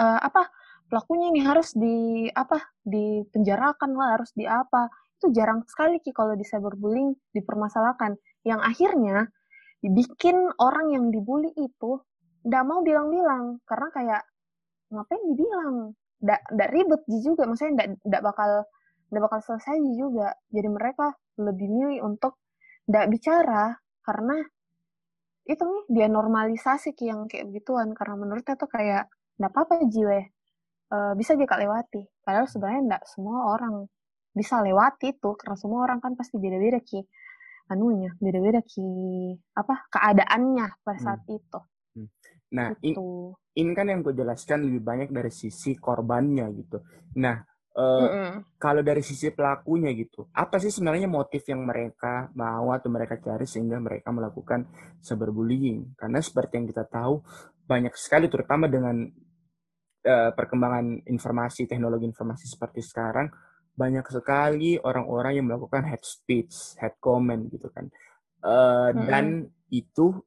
uh, apa pelakunya ini harus di apa dipenjarakan lah harus di apa. Itu jarang sekali ki kalau di cyberbullying dipermasalahkan. Yang akhirnya dibikin orang yang dibully itu ndak mau bilang-bilang. Karena kayak ngapain dibilang? Ndak ribet juga. Maksudnya ndak ndak bakal ndak bakal selesai juga. Jadi mereka lebih milih untuk ndak bicara karena itu nih dia normalisasi ki yang kayak begituan. Karena menurutnya tuh kayak nggak apa-apa jiwe. Uh, bisa dia lewati. Padahal sebenarnya nggak semua orang bisa lewati itu. Karena semua orang kan pasti beda-beda ki. Anunya beda-beda ki. Apa keadaannya pada hmm. saat hmm. itu nah gitu. ini, ini kan yang gue jelaskan lebih banyak dari sisi korbannya gitu. Nah Uh, mm -hmm. Kalau dari sisi pelakunya gitu, apa sih sebenarnya motif yang mereka mau atau mereka cari sehingga mereka melakukan cyberbullying? Karena seperti yang kita tahu banyak sekali, terutama dengan uh, perkembangan informasi, teknologi informasi seperti sekarang, banyak sekali orang-orang yang melakukan hate speech, hate comment gitu kan. Uh, mm -hmm. Dan itu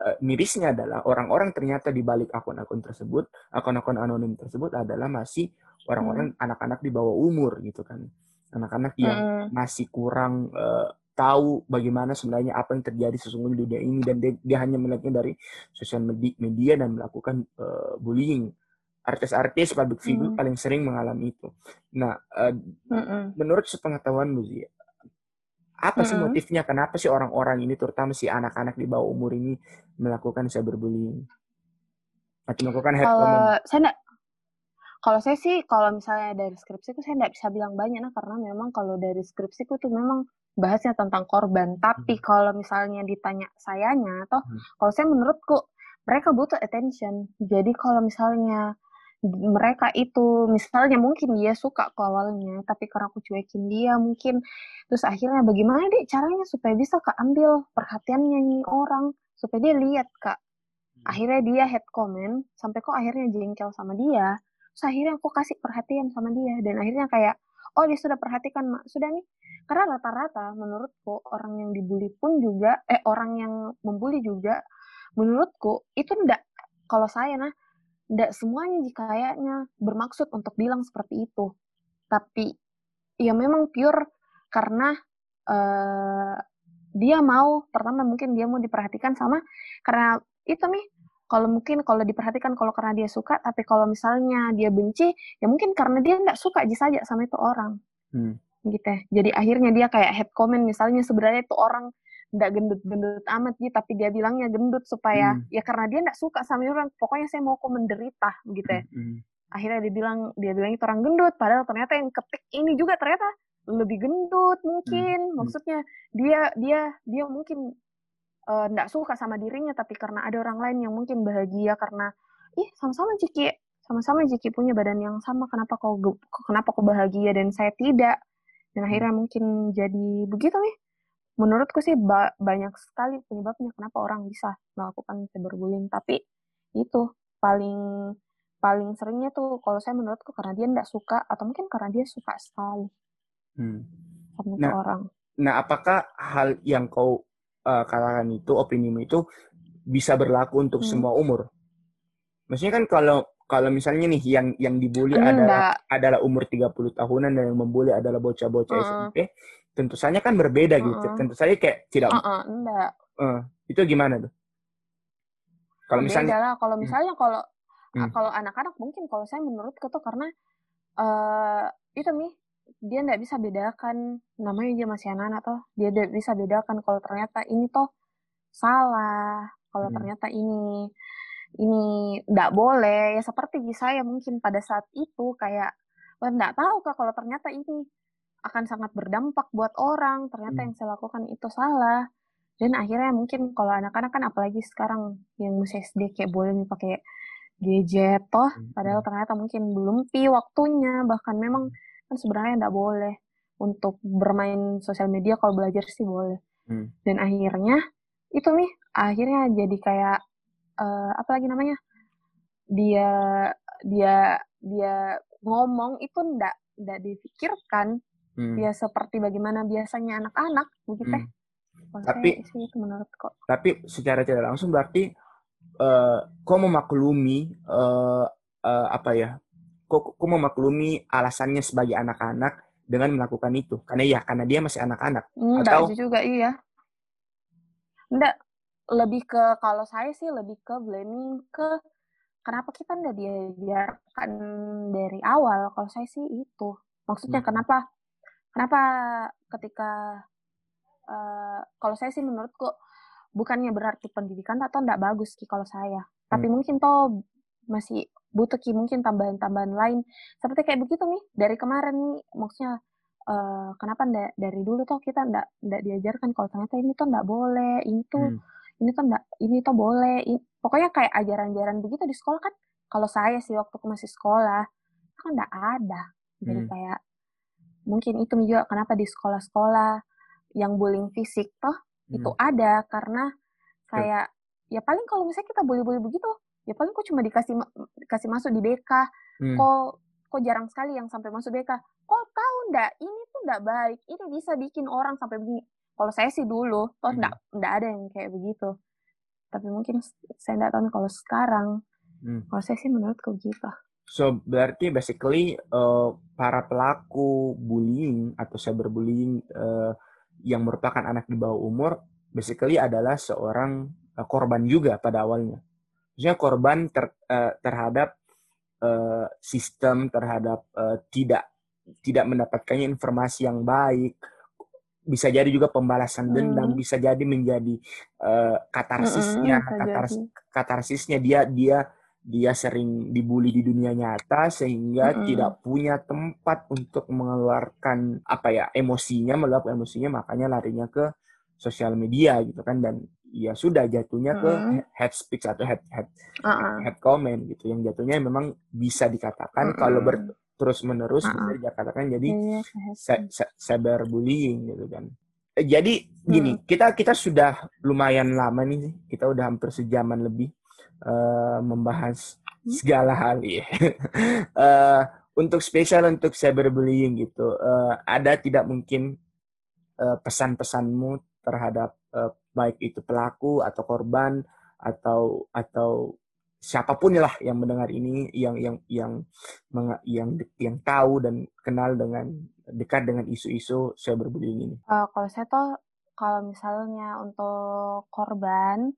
uh, mirisnya adalah orang-orang ternyata di balik akun-akun tersebut, akun-akun anonim tersebut adalah masih orang-orang hmm. anak-anak di bawah umur gitu kan anak-anak yang hmm. masih kurang uh, tahu bagaimana sebenarnya apa yang terjadi sesungguhnya di dunia ini dan dia, dia hanya melihatnya dari sosial media, media dan melakukan uh, bullying artis-artis public figure hmm. paling sering mengalami itu nah uh, hmm. menurut sepengetahuan Muzi apa sih motifnya kenapa sih orang-orang ini terutama si anak-anak di bawah umur ini melakukan cyberbullying atau melakukan hate comment? Saya kalau saya sih, kalau misalnya dari skripsi itu saya nggak bisa bilang banyak, nah karena memang kalau dari skripsi itu tuh memang bahasnya tentang korban. Tapi hmm. kalau misalnya ditanya sayanya, atau hmm. kalau saya menurutku mereka butuh attention. Jadi kalau misalnya mereka itu misalnya mungkin dia suka ke awalnya tapi karena aku cuekin dia mungkin terus akhirnya bagaimana deh caranya supaya bisa kak ambil perhatiannya nih orang supaya dia lihat kak hmm. akhirnya dia head comment sampai kok akhirnya jengkel sama dia Terus akhirnya aku kasih perhatian sama dia. Dan akhirnya kayak oh dia sudah perhatikan mak. Sudah nih karena rata-rata menurutku orang yang dibully pun juga eh orang yang membuli juga menurutku itu ndak kalau saya nah ndak semuanya jika kayaknya bermaksud untuk bilang seperti itu. Tapi ya memang pure karena uh, dia mau pertama mungkin dia mau diperhatikan sama karena itu nih kalau mungkin kalau diperhatikan kalau karena dia suka tapi kalau misalnya dia benci ya mungkin karena dia nggak suka aja saja sama itu orang hmm. gitu ya jadi akhirnya dia kayak head comment misalnya sebenarnya itu orang nggak gendut-gendut amat gitu tapi dia bilangnya gendut supaya hmm. ya karena dia nggak suka sama orang pokoknya saya mau kok menderita gitu ya hmm, hmm. akhirnya dia bilang dia bilang itu orang gendut padahal ternyata yang ketik ini juga ternyata lebih gendut mungkin hmm. hmm. maksudnya dia dia dia mungkin tidak uh, suka sama dirinya tapi karena ada orang lain yang mungkin bahagia karena ih sama-sama Ciki. Sama-sama Jiki punya badan yang sama. Kenapa kau kenapa kau bahagia dan saya tidak? Dan hmm. akhirnya mungkin jadi begitu nih. Menurutku sih ba banyak sekali penyebabnya kenapa orang bisa melakukan cyberbullying. Tapi itu paling paling seringnya tuh kalau saya menurutku karena dia tidak suka atau mungkin karena dia suka sekali hmm. sama nah, orang nah apakah hal yang kau uh, katakan itu opini itu bisa berlaku untuk hmm. semua umur maksudnya kan kalau kalau misalnya nih yang yang dibully Enggak. adalah adalah umur 30 tahunan dan yang membuli adalah bocah-bocah uh. SMP, tentu saja kan berbeda uh. gitu. Tentu saja kayak tidak uh -uh, enggak. Uh, itu gimana tuh? Kalau misalnya lah. kalau hmm. misalnya hmm. kalau hmm. kalau anak-anak mungkin kalau saya menurut tuh karena uh, itu nih dia nggak bisa bedakan namanya dia masih anak-anak toh dia tidak bisa bedakan kalau ternyata ini toh salah kalau hmm. ternyata ini ini tidak boleh ya seperti saya mungkin pada saat itu kayak tidak tahu kak kalau ternyata ini akan sangat berdampak buat orang ternyata hmm. yang saya lakukan itu salah dan akhirnya mungkin kalau anak-anak kan apalagi sekarang yang masih SD kayak boleh pakai gadget toh hmm. padahal hmm. ternyata mungkin belum pi waktunya bahkan memang hmm. Kan sebenarnya tidak boleh untuk bermain sosial media kalau belajar sih boleh hmm. dan akhirnya itu nih akhirnya jadi kayak uh, apa lagi namanya dia dia dia ngomong itu ndak ndak difikirkan hmm. dia seperti bagaimana biasanya anak-anak begitu hmm. tapi sih, itu menurut kok tapi secara tidak langsung berarti uh, kok memaklumi uh, uh, apa ya kok kok memaklumi alasannya sebagai anak-anak dengan melakukan itu? Karena ya karena dia masih anak-anak. Hmm, atau juga iya. Enggak lebih ke kalau saya sih lebih ke blaming ke kenapa kita nggak diajarkan dari awal? Kalau saya sih itu. Maksudnya hmm. kenapa kenapa ketika uh, kalau saya sih menurutku bukannya berarti pendidikan atau nggak bagus ki kalau saya. Hmm. tapi mungkin toh masih butuh ki mungkin tambahan-tambahan lain seperti kayak begitu nih dari kemarin nih maksudnya uh, kenapa ndak dari dulu toh kita ndak ndak diajarkan kalau ternyata ini tuh ndak boleh ini tuh hmm ini tuh enggak ini tuh boleh ini, pokoknya kayak ajaran-ajaran begitu di sekolah kan kalau saya sih waktu masih sekolah kan enggak ada jadi hmm. kayak mungkin itu juga kenapa di sekolah-sekolah yang bullying fisik toh hmm. itu ada karena kayak ya paling kalau misalnya kita bully-bully begitu ya paling kok cuma dikasih dikasih masuk di BK hmm. kok kok jarang sekali yang sampai masuk BK kok tahu ndak? Ini tuh ndak baik. Ini bisa bikin orang sampai begini. Kalau saya sih dulu toh hmm. enggak ada yang kayak begitu. Tapi mungkin saya enggak tahu kalau sekarang. Hmm. kalau saya sih menurutku gitu. So berarti basically uh, para pelaku bullying atau cyberbullying uh, yang merupakan anak di bawah umur basically adalah seorang uh, korban juga pada awalnya maksudnya korban ter, uh, terhadap uh, sistem terhadap uh, tidak tidak mendapatkannya informasi yang baik bisa jadi juga pembalasan dendam, hmm. bisa jadi menjadi uh, katarsisnya, hmm, katars katarsisnya dia dia dia sering dibully di dunia nyata sehingga hmm. tidak punya tempat untuk mengeluarkan apa ya emosinya, meluapkan emosinya, makanya larinya ke sosial media gitu kan dan ya sudah jatuhnya ke head speech atau head head uh -uh. head comment gitu yang jatuhnya memang bisa dikatakan uh kalau ber, terus menerus uh -uh. bisa dikatakan jadi yeah, iya, cyberbullying gitu kan eh, jadi gini hmm. kita kita sudah lumayan lama nih kita udah hampir sejaman lebih uh, membahas hmm. segala hal ya uh, untuk spesial untuk cyberbullying gitu uh, ada tidak mungkin uh, pesan-pesanmu terhadap uh, baik itu pelaku atau korban atau atau siapa pun lah yang mendengar ini yang yang yang yang yang tahu dan kenal dengan dekat dengan isu-isu cyberbullying ini. Uh, kalau saya tuh kalau misalnya untuk korban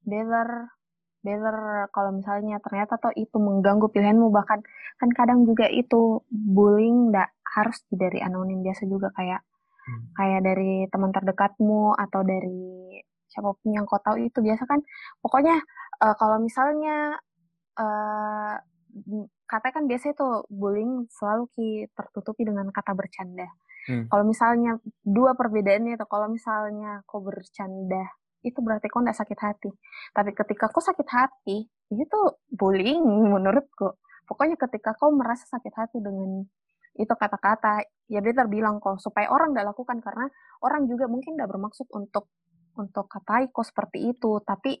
better better kalau misalnya ternyata tuh itu mengganggu pilihanmu bahkan kan kadang juga itu bullying nggak harus dari anonim biasa juga kayak hmm. kayak dari teman terdekatmu atau dari siapa pun yang kau tahu itu biasa kan pokoknya uh, kalau misalnya uh, katanya kan biasa itu bullying selalu ki tertutupi dengan kata bercanda. Hmm. Kalau misalnya dua perbedaannya itu kalau misalnya kau bercanda itu berarti kau tidak sakit hati. Tapi ketika kau sakit hati itu bullying menurutku. pokoknya ketika kau merasa sakit hati dengan itu kata-kata. Ya dia terbilang kok supaya orang tidak lakukan karena orang juga mungkin tidak bermaksud untuk untuk katai kok seperti itu. Tapi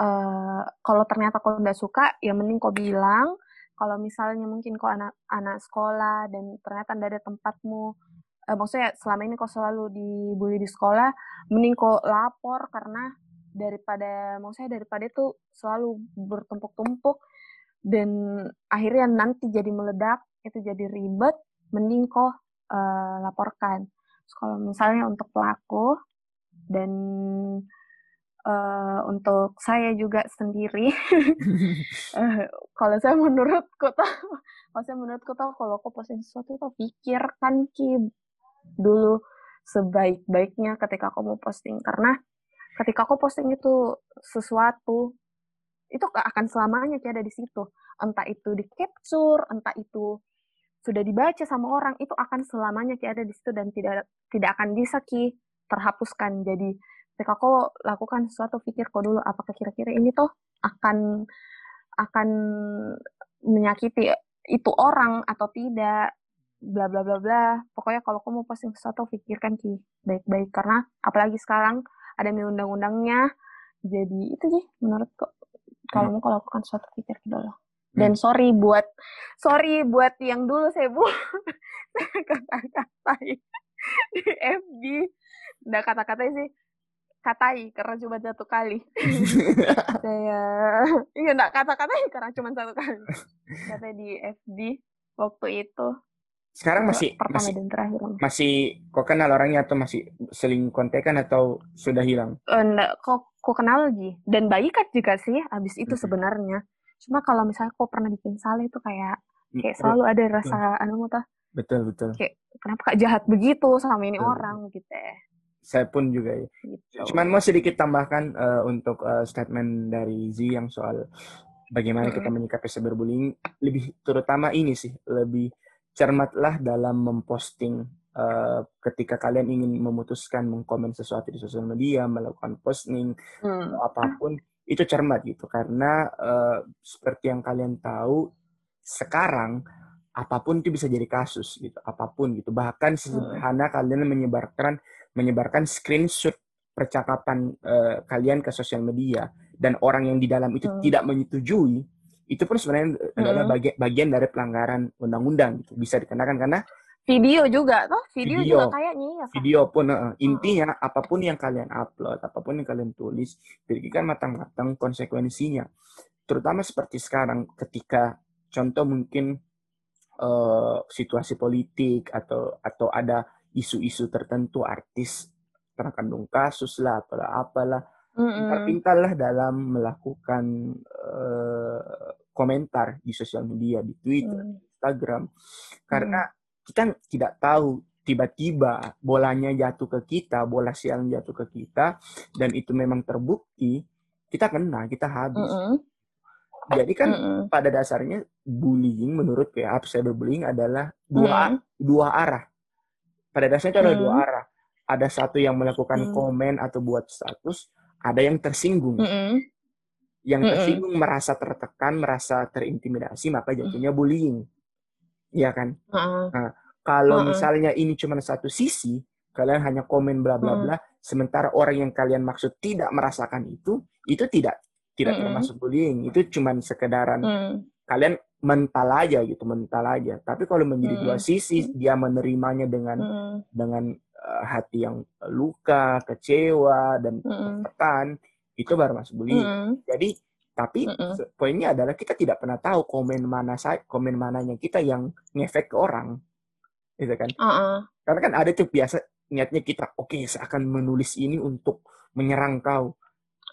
uh, kalau ternyata kau tidak suka ya mending kau bilang. Kalau misalnya mungkin kau anak anak sekolah dan ternyata tidak ada tempatmu uh, maksudnya selama ini kau selalu dibully di sekolah mending kau lapor karena daripada maksudnya daripada itu selalu bertumpuk-tumpuk dan akhirnya nanti jadi meledak itu jadi ribet mending kok uh, laporkan. So, kalau misalnya untuk pelaku dan uh, untuk saya juga sendiri uh, kalau saya menurutku tuh kalau saya menurutku tuh kalau kok posting sesuatu tuh pikirkan ki dulu sebaik-baiknya ketika aku mau posting. Karena ketika aku posting itu sesuatu itu akan selamanya kayak ada di situ. Entah itu di capture, entah itu sudah dibaca sama orang, itu akan selamanya kayak ada di situ dan tidak tidak akan bisa ki terhapuskan. Jadi ketika kau lakukan sesuatu, pikir kau dulu apakah kira-kira ini tuh akan akan menyakiti itu orang atau tidak bla bla bla bla pokoknya kalau kamu mau posting sesuatu pikirkan ki baik-baik karena apalagi sekarang ada undang-undangnya jadi itu sih menurutku kalau hmm. mau lakukan suatu pikir dulu. Dan sorry buat sorry buat yang dulu saya bu kata-katai di FB nggak kata-katai sih katai karena cuma satu kali. Saya iya nggak kata-katai karena cuma satu kali. Kata di FB waktu itu. Sekarang masih pertama masih, dan terakhir masih kok kenal orangnya atau masih seling kontekan atau sudah hilang? Enggak kok kok kenal lagi? Dan baikat juga sih abis itu hmm. sebenarnya cuma kalau misalnya kok pernah bikin salah itu kayak mm, kayak selalu ada rasa betul. anu tuh betul betul kayak kenapa kak jahat begitu sama ini betul. orang gitu ya saya pun juga ya gitu. cuman mau sedikit tambahkan uh, untuk uh, statement dari Z yang soal bagaimana hmm. kita menyikapi cyberbullying lebih terutama ini sih lebih cermatlah dalam memposting uh, ketika kalian ingin memutuskan mengkomen sesuatu di sosial media, melakukan posting hmm. atau apa pun, itu cermat gitu. Karena uh, seperti yang kalian tahu, sekarang apa pun itu bisa jadi kasus gitu, apa pun gitu. Bahkan sederhana hmm. kalian menyebarkan menyebarkan screenshot percakapan uh, kalian ke sosial media dan orang yang di dalam itu hmm. tidak menyetujui, itu pun sebenarnya hmm. adalah bagian bagian dari pelanggaran undang-undang gitu. Bisa dikenakan karena video juga toh video, video. juga kayaknya ya video pun uh, intinya hmm. apa pun yang kalian upload apa pun yang kalian tulis pikirkan matang-matang konsekuensinya. Terutama seperti sekarang ketika contoh mungkin uh, situasi politik atau atau ada isu-isu tertentu artis terkandung kasus lah apalah apalah pintar-pintarlah dalam melakukan uh, komentar di sosial media di Twitter mm. Instagram. Karena mm kita tidak tahu tiba-tiba bolanya jatuh ke kita, bola siang jatuh ke kita, dan itu memang terbukti, kita kena, kita habis. Mm -hmm. Jadi kan mm -hmm. pada dasarnya bullying menurut kayak cyberbullying adalah dua mm dua arah. Pada dasarnya itu mm ada dua arah. Ada satu yang melakukan mm komen atau buat status, ada yang tersinggung. Mm -hmm. Yang tersinggung mm -hmm. merasa tertekan, merasa terintimidasi, maka jatuhnya bullying. Iya kan? Uh-uh. Nah, kalau uh-uh. misalnya ini cuma satu sisi, kalian hanya komen bla bla bla, uh-uh. sementara orang yang kalian maksud tidak merasakan itu, itu tidak tidak uh-uh. termasuk bullying. Itu cuma sekedaran uh-uh. kalian mental aja gitu, mental aja. Tapi kalau menjadi uh-uh. dua sisi, dia menerimanya dengan uh-uh. dengan uh, hati yang luka, kecewa dan tertekan, itu baru masuk bullying. Uh-uh. Jadi tapi mm -mm. poinnya adalah kita tidak pernah tahu komen mana saya, komen mananya kita yang ngefek ke orang, gitu kan? Uh -uh. Karena kan ada tuh biasa niatnya kita, oke, okay, saya akan menulis ini untuk menyerang kau.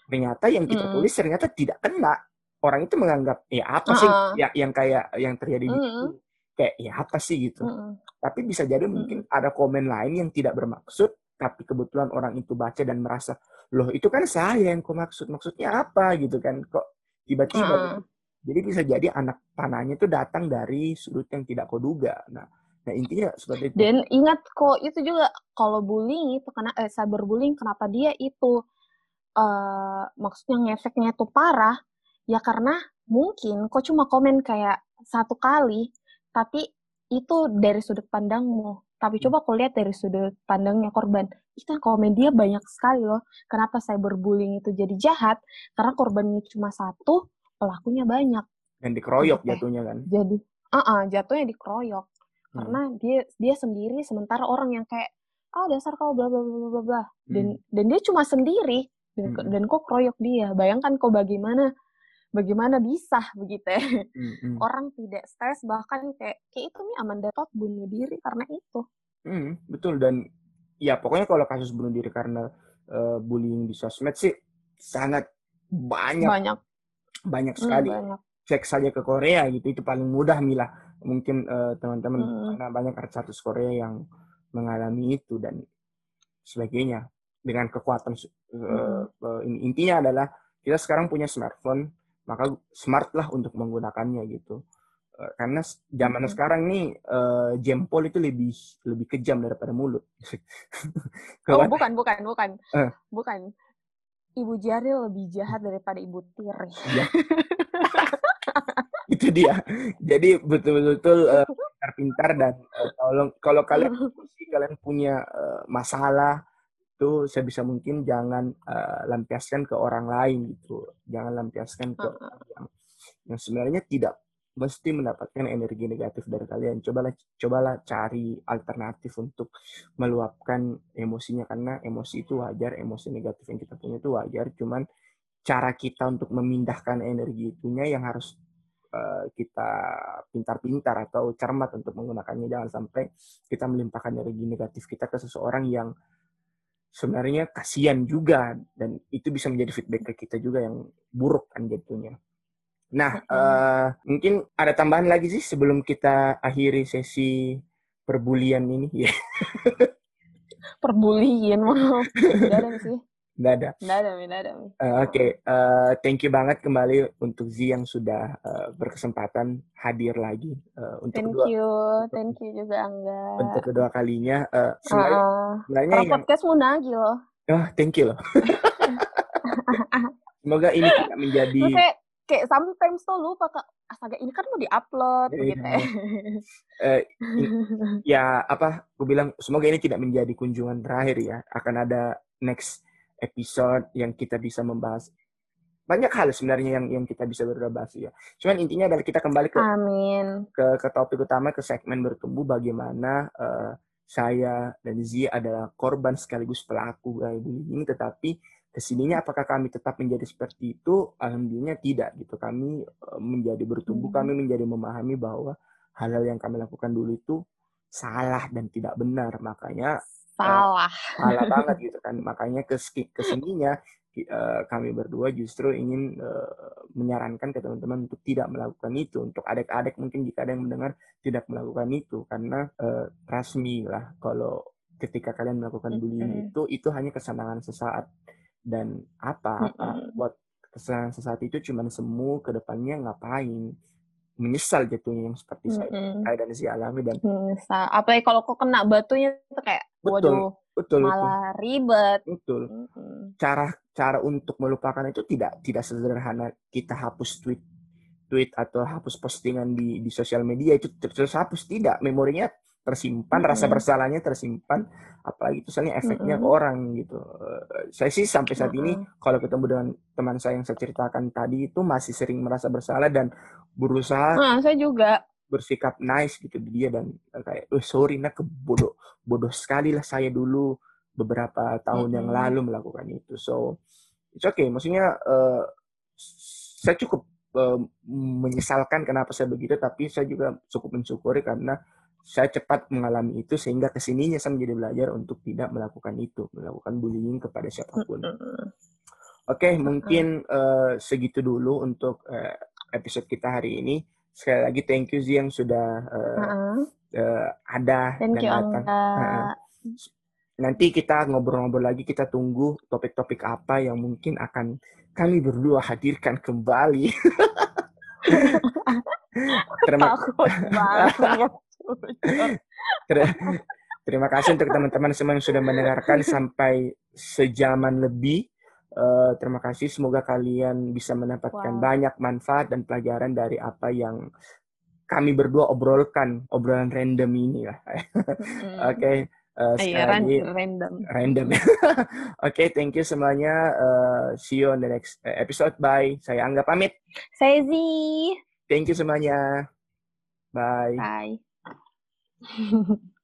Ternyata yang kita mm. tulis ternyata tidak kena. Orang itu menganggap ya apa uh -uh. sih ya, yang kayak yang terjadi mm -hmm. di kayak ya apa sih gitu. Mm -hmm. Tapi bisa jadi mungkin ada komen lain yang tidak bermaksud, tapi kebetulan orang itu baca dan merasa loh itu kan saya yang kau maksud. Maksudnya apa gitu kan? Kok tiba-tiba uh. jadi bisa jadi anak panahnya itu datang dari sudut yang tidak kau duga. Nah nah intinya seperti itu. Dan ingat kok itu juga kalau bullying itu karena eh cyberbullying kenapa dia itu uh, maksudnya ngefeknya itu parah? Ya karena mungkin kok cuma komen kayak satu kali, tapi itu dari sudut pandangmu. Tapi hmm. coba kau lihat dari sudut pandangnya korban. Itu komedia banyak sekali loh. Kenapa cyberbullying itu jadi jahat? Karena korbannya cuma satu, pelakunya banyak. Dan dikeroyok jatuhnya kan? Jadi, uh -uh, jatuhnya dikeroyok. Hmm. Karena dia dia sendiri, sementara orang yang kayak, ah dasar kau bla bla bla bla bla. Dan, hmm. dan dia cuma sendiri. Dan, hmm. dan kok keroyok dia. Bayangkan kau bagaimana bagaimana bisa begitu ya. Mm-hmm. orang tidak stres bahkan kayak kayak itu nih Amanda Todd bunuh diri karena itu. Mm, betul dan ya pokoknya kalau kasus bunuh diri karena uh, bullying di sosmed sih sangat banyak. Banyak. Banyak mm, sekali. mm, banyak. cek saja ke Korea gitu itu paling mudah Mila mungkin uh, teman-teman mm. karena banyak artis artis yang mengalami itu dan sebagainya. Dengan kekuatan uh, uh, intinya adalah kita sekarang punya smartphone maka smart lah untuk menggunakannya gitu uh, karena zaman hmm. sekarang nih uh, jempol itu lebih lebih kejam daripada mulut oh bukan bukan bukan uh. bukan ibu jari lebih jahat daripada ibu tiri ya. itu dia jadi betul-betul uh, pintar-pintar dan uh, kalau kalau kalian kalian punya uh, masalah itu sebisa mungkin jangan uh, lampiaskan ke orang lain gitu. Jangan lampiaskan ke yang yang sebenarnya tidak mesti mendapatkan energi negatif dari kalian. Cobalah cobalah cari alternatif untuk meluapkan emosinya karena emosi itu wajar emosi negatif yang kita punya itu wajar. Cuman cara kita untuk memindahkan energi itunya yang harus uh, kita pintar-pintar atau cermat untuk menggunakannya. Jangan sampai kita melimpahkan energi negatif kita ke seseorang yang sebenarnya kasihan juga dan itu bisa menjadi feedback ke kita juga yang buruk kan jatuhnya. Nah, uh, mungkin ada tambahan lagi sih sebelum kita akhiri sesi perbulian ini ya. perbulian mau. ada sih. Nggak ada. Nggak ada, nggak ada. Uh, Oke, okay. uh, eh, thank you banget kembali untuk Z yang sudah uh, berkesempatan hadir lagi uh, untuk thank kedua. you, thank you juga Angga. Untuk kedua kalinya. Uh, sebenarnya, uh, sebenarnya yang... podcast loh. Oh, thank you loh. Semoga ini tidak menjadi. kayak, kayak sometimes tuh lupa kak astaga ini kan mau diupload yeah, ya. Uh, ya apa? Gue bilang semoga ini tidak menjadi kunjungan terakhir ya. Akan ada next episode yang kita bisa membahas banyak hal sebenarnya yang yang kita bisa berbahas ya. Cuman intinya adalah kita kembali ke Amin. ke ke topik utama ke segmen bertumbuh bagaimana uh, saya dan Z adalah korban sekaligus pelaku gaya bullying tetapi ke sininya apakah kami tetap menjadi seperti itu alhamdulillah tidak gitu kami uh, menjadi bertumbuh hmm. kami menjadi memahami bahwa hal-hal yang kami lakukan dulu itu salah dan tidak benar makanya salah. Salah banget gitu kan. Makanya ke ke sininya uh, kami berdua justru ingin uh, menyarankan ke teman-teman untuk tidak melakukan itu. Untuk adik-adik mungkin jika ada yang mendengar tidak melakukan itu. Karena uh, trust me lah kalau ketika kalian melakukan bullying mm -hmm. itu itu hanya kesenangan sesaat. Dan apa, apa mm -hmm. buat kesenangan sesaat itu cuma semu ke depannya ngapain menyesal jatuhnya yang seperti mm -hmm. saya dan si alami dan menyesal apalagi kalau kok kena batunya itu kayak betul waduh, betul malah itu. ribet betul mm -hmm. cara cara untuk melupakan itu tidak tidak sederhana kita hapus tweet tweet atau hapus postingan di di sosial media itu terus hapus tidak memorinya tersimpan, mm-hmm. rasa bersalahnya tersimpan, apalagi itu soalnya efeknya mm-hmm. ke orang gitu. Uh, saya sih sampai saat mm-hmm. ini kalau ketemu dengan teman saya yang saya ceritakan tadi itu masih sering merasa bersalah dan berusaha. Nah, saya juga bersikap nice gitu di dia dan kayak, oh sorry nak bodoh bodoh sekali lah saya dulu beberapa tahun mm-hmm. yang lalu melakukan itu. So it's okay. Maksudnya uh, saya cukup uh, menyesalkan kenapa saya begitu, tapi saya juga cukup mensyukuri karena saya cepat mengalami itu sehingga ke sininya saya menjadi belajar untuk tidak melakukan itu, melakukan bullying kepada siapa pun. Oke, okay, mungkin uh, segitu dulu untuk uh, episode kita hari ini. Sekali lagi thank you Zee yang sudah uh, uh-uh. uh, ada thank dan you, datang. Uh, nanti kita ngobrol-ngobrol lagi, kita tunggu topik-topik apa yang mungkin akan kami berdua hadirkan kembali. Terima kasih. Terima kasih untuk teman-teman semua yang sudah mendengarkan sampai sejaman lebih. Uh, terima kasih. Semoga kalian bisa mendapatkan wow. banyak manfaat dan pelajaran dari apa yang kami berdua obrolkan obrolan random ini lah. Oke. Okay. Uh, iya, random. Random. Oke, okay, thank you semuanya. Uh, see you on the next episode. Bye. Saya Angga pamit. Saya Z. Thank you semuanya. Bye. Bye.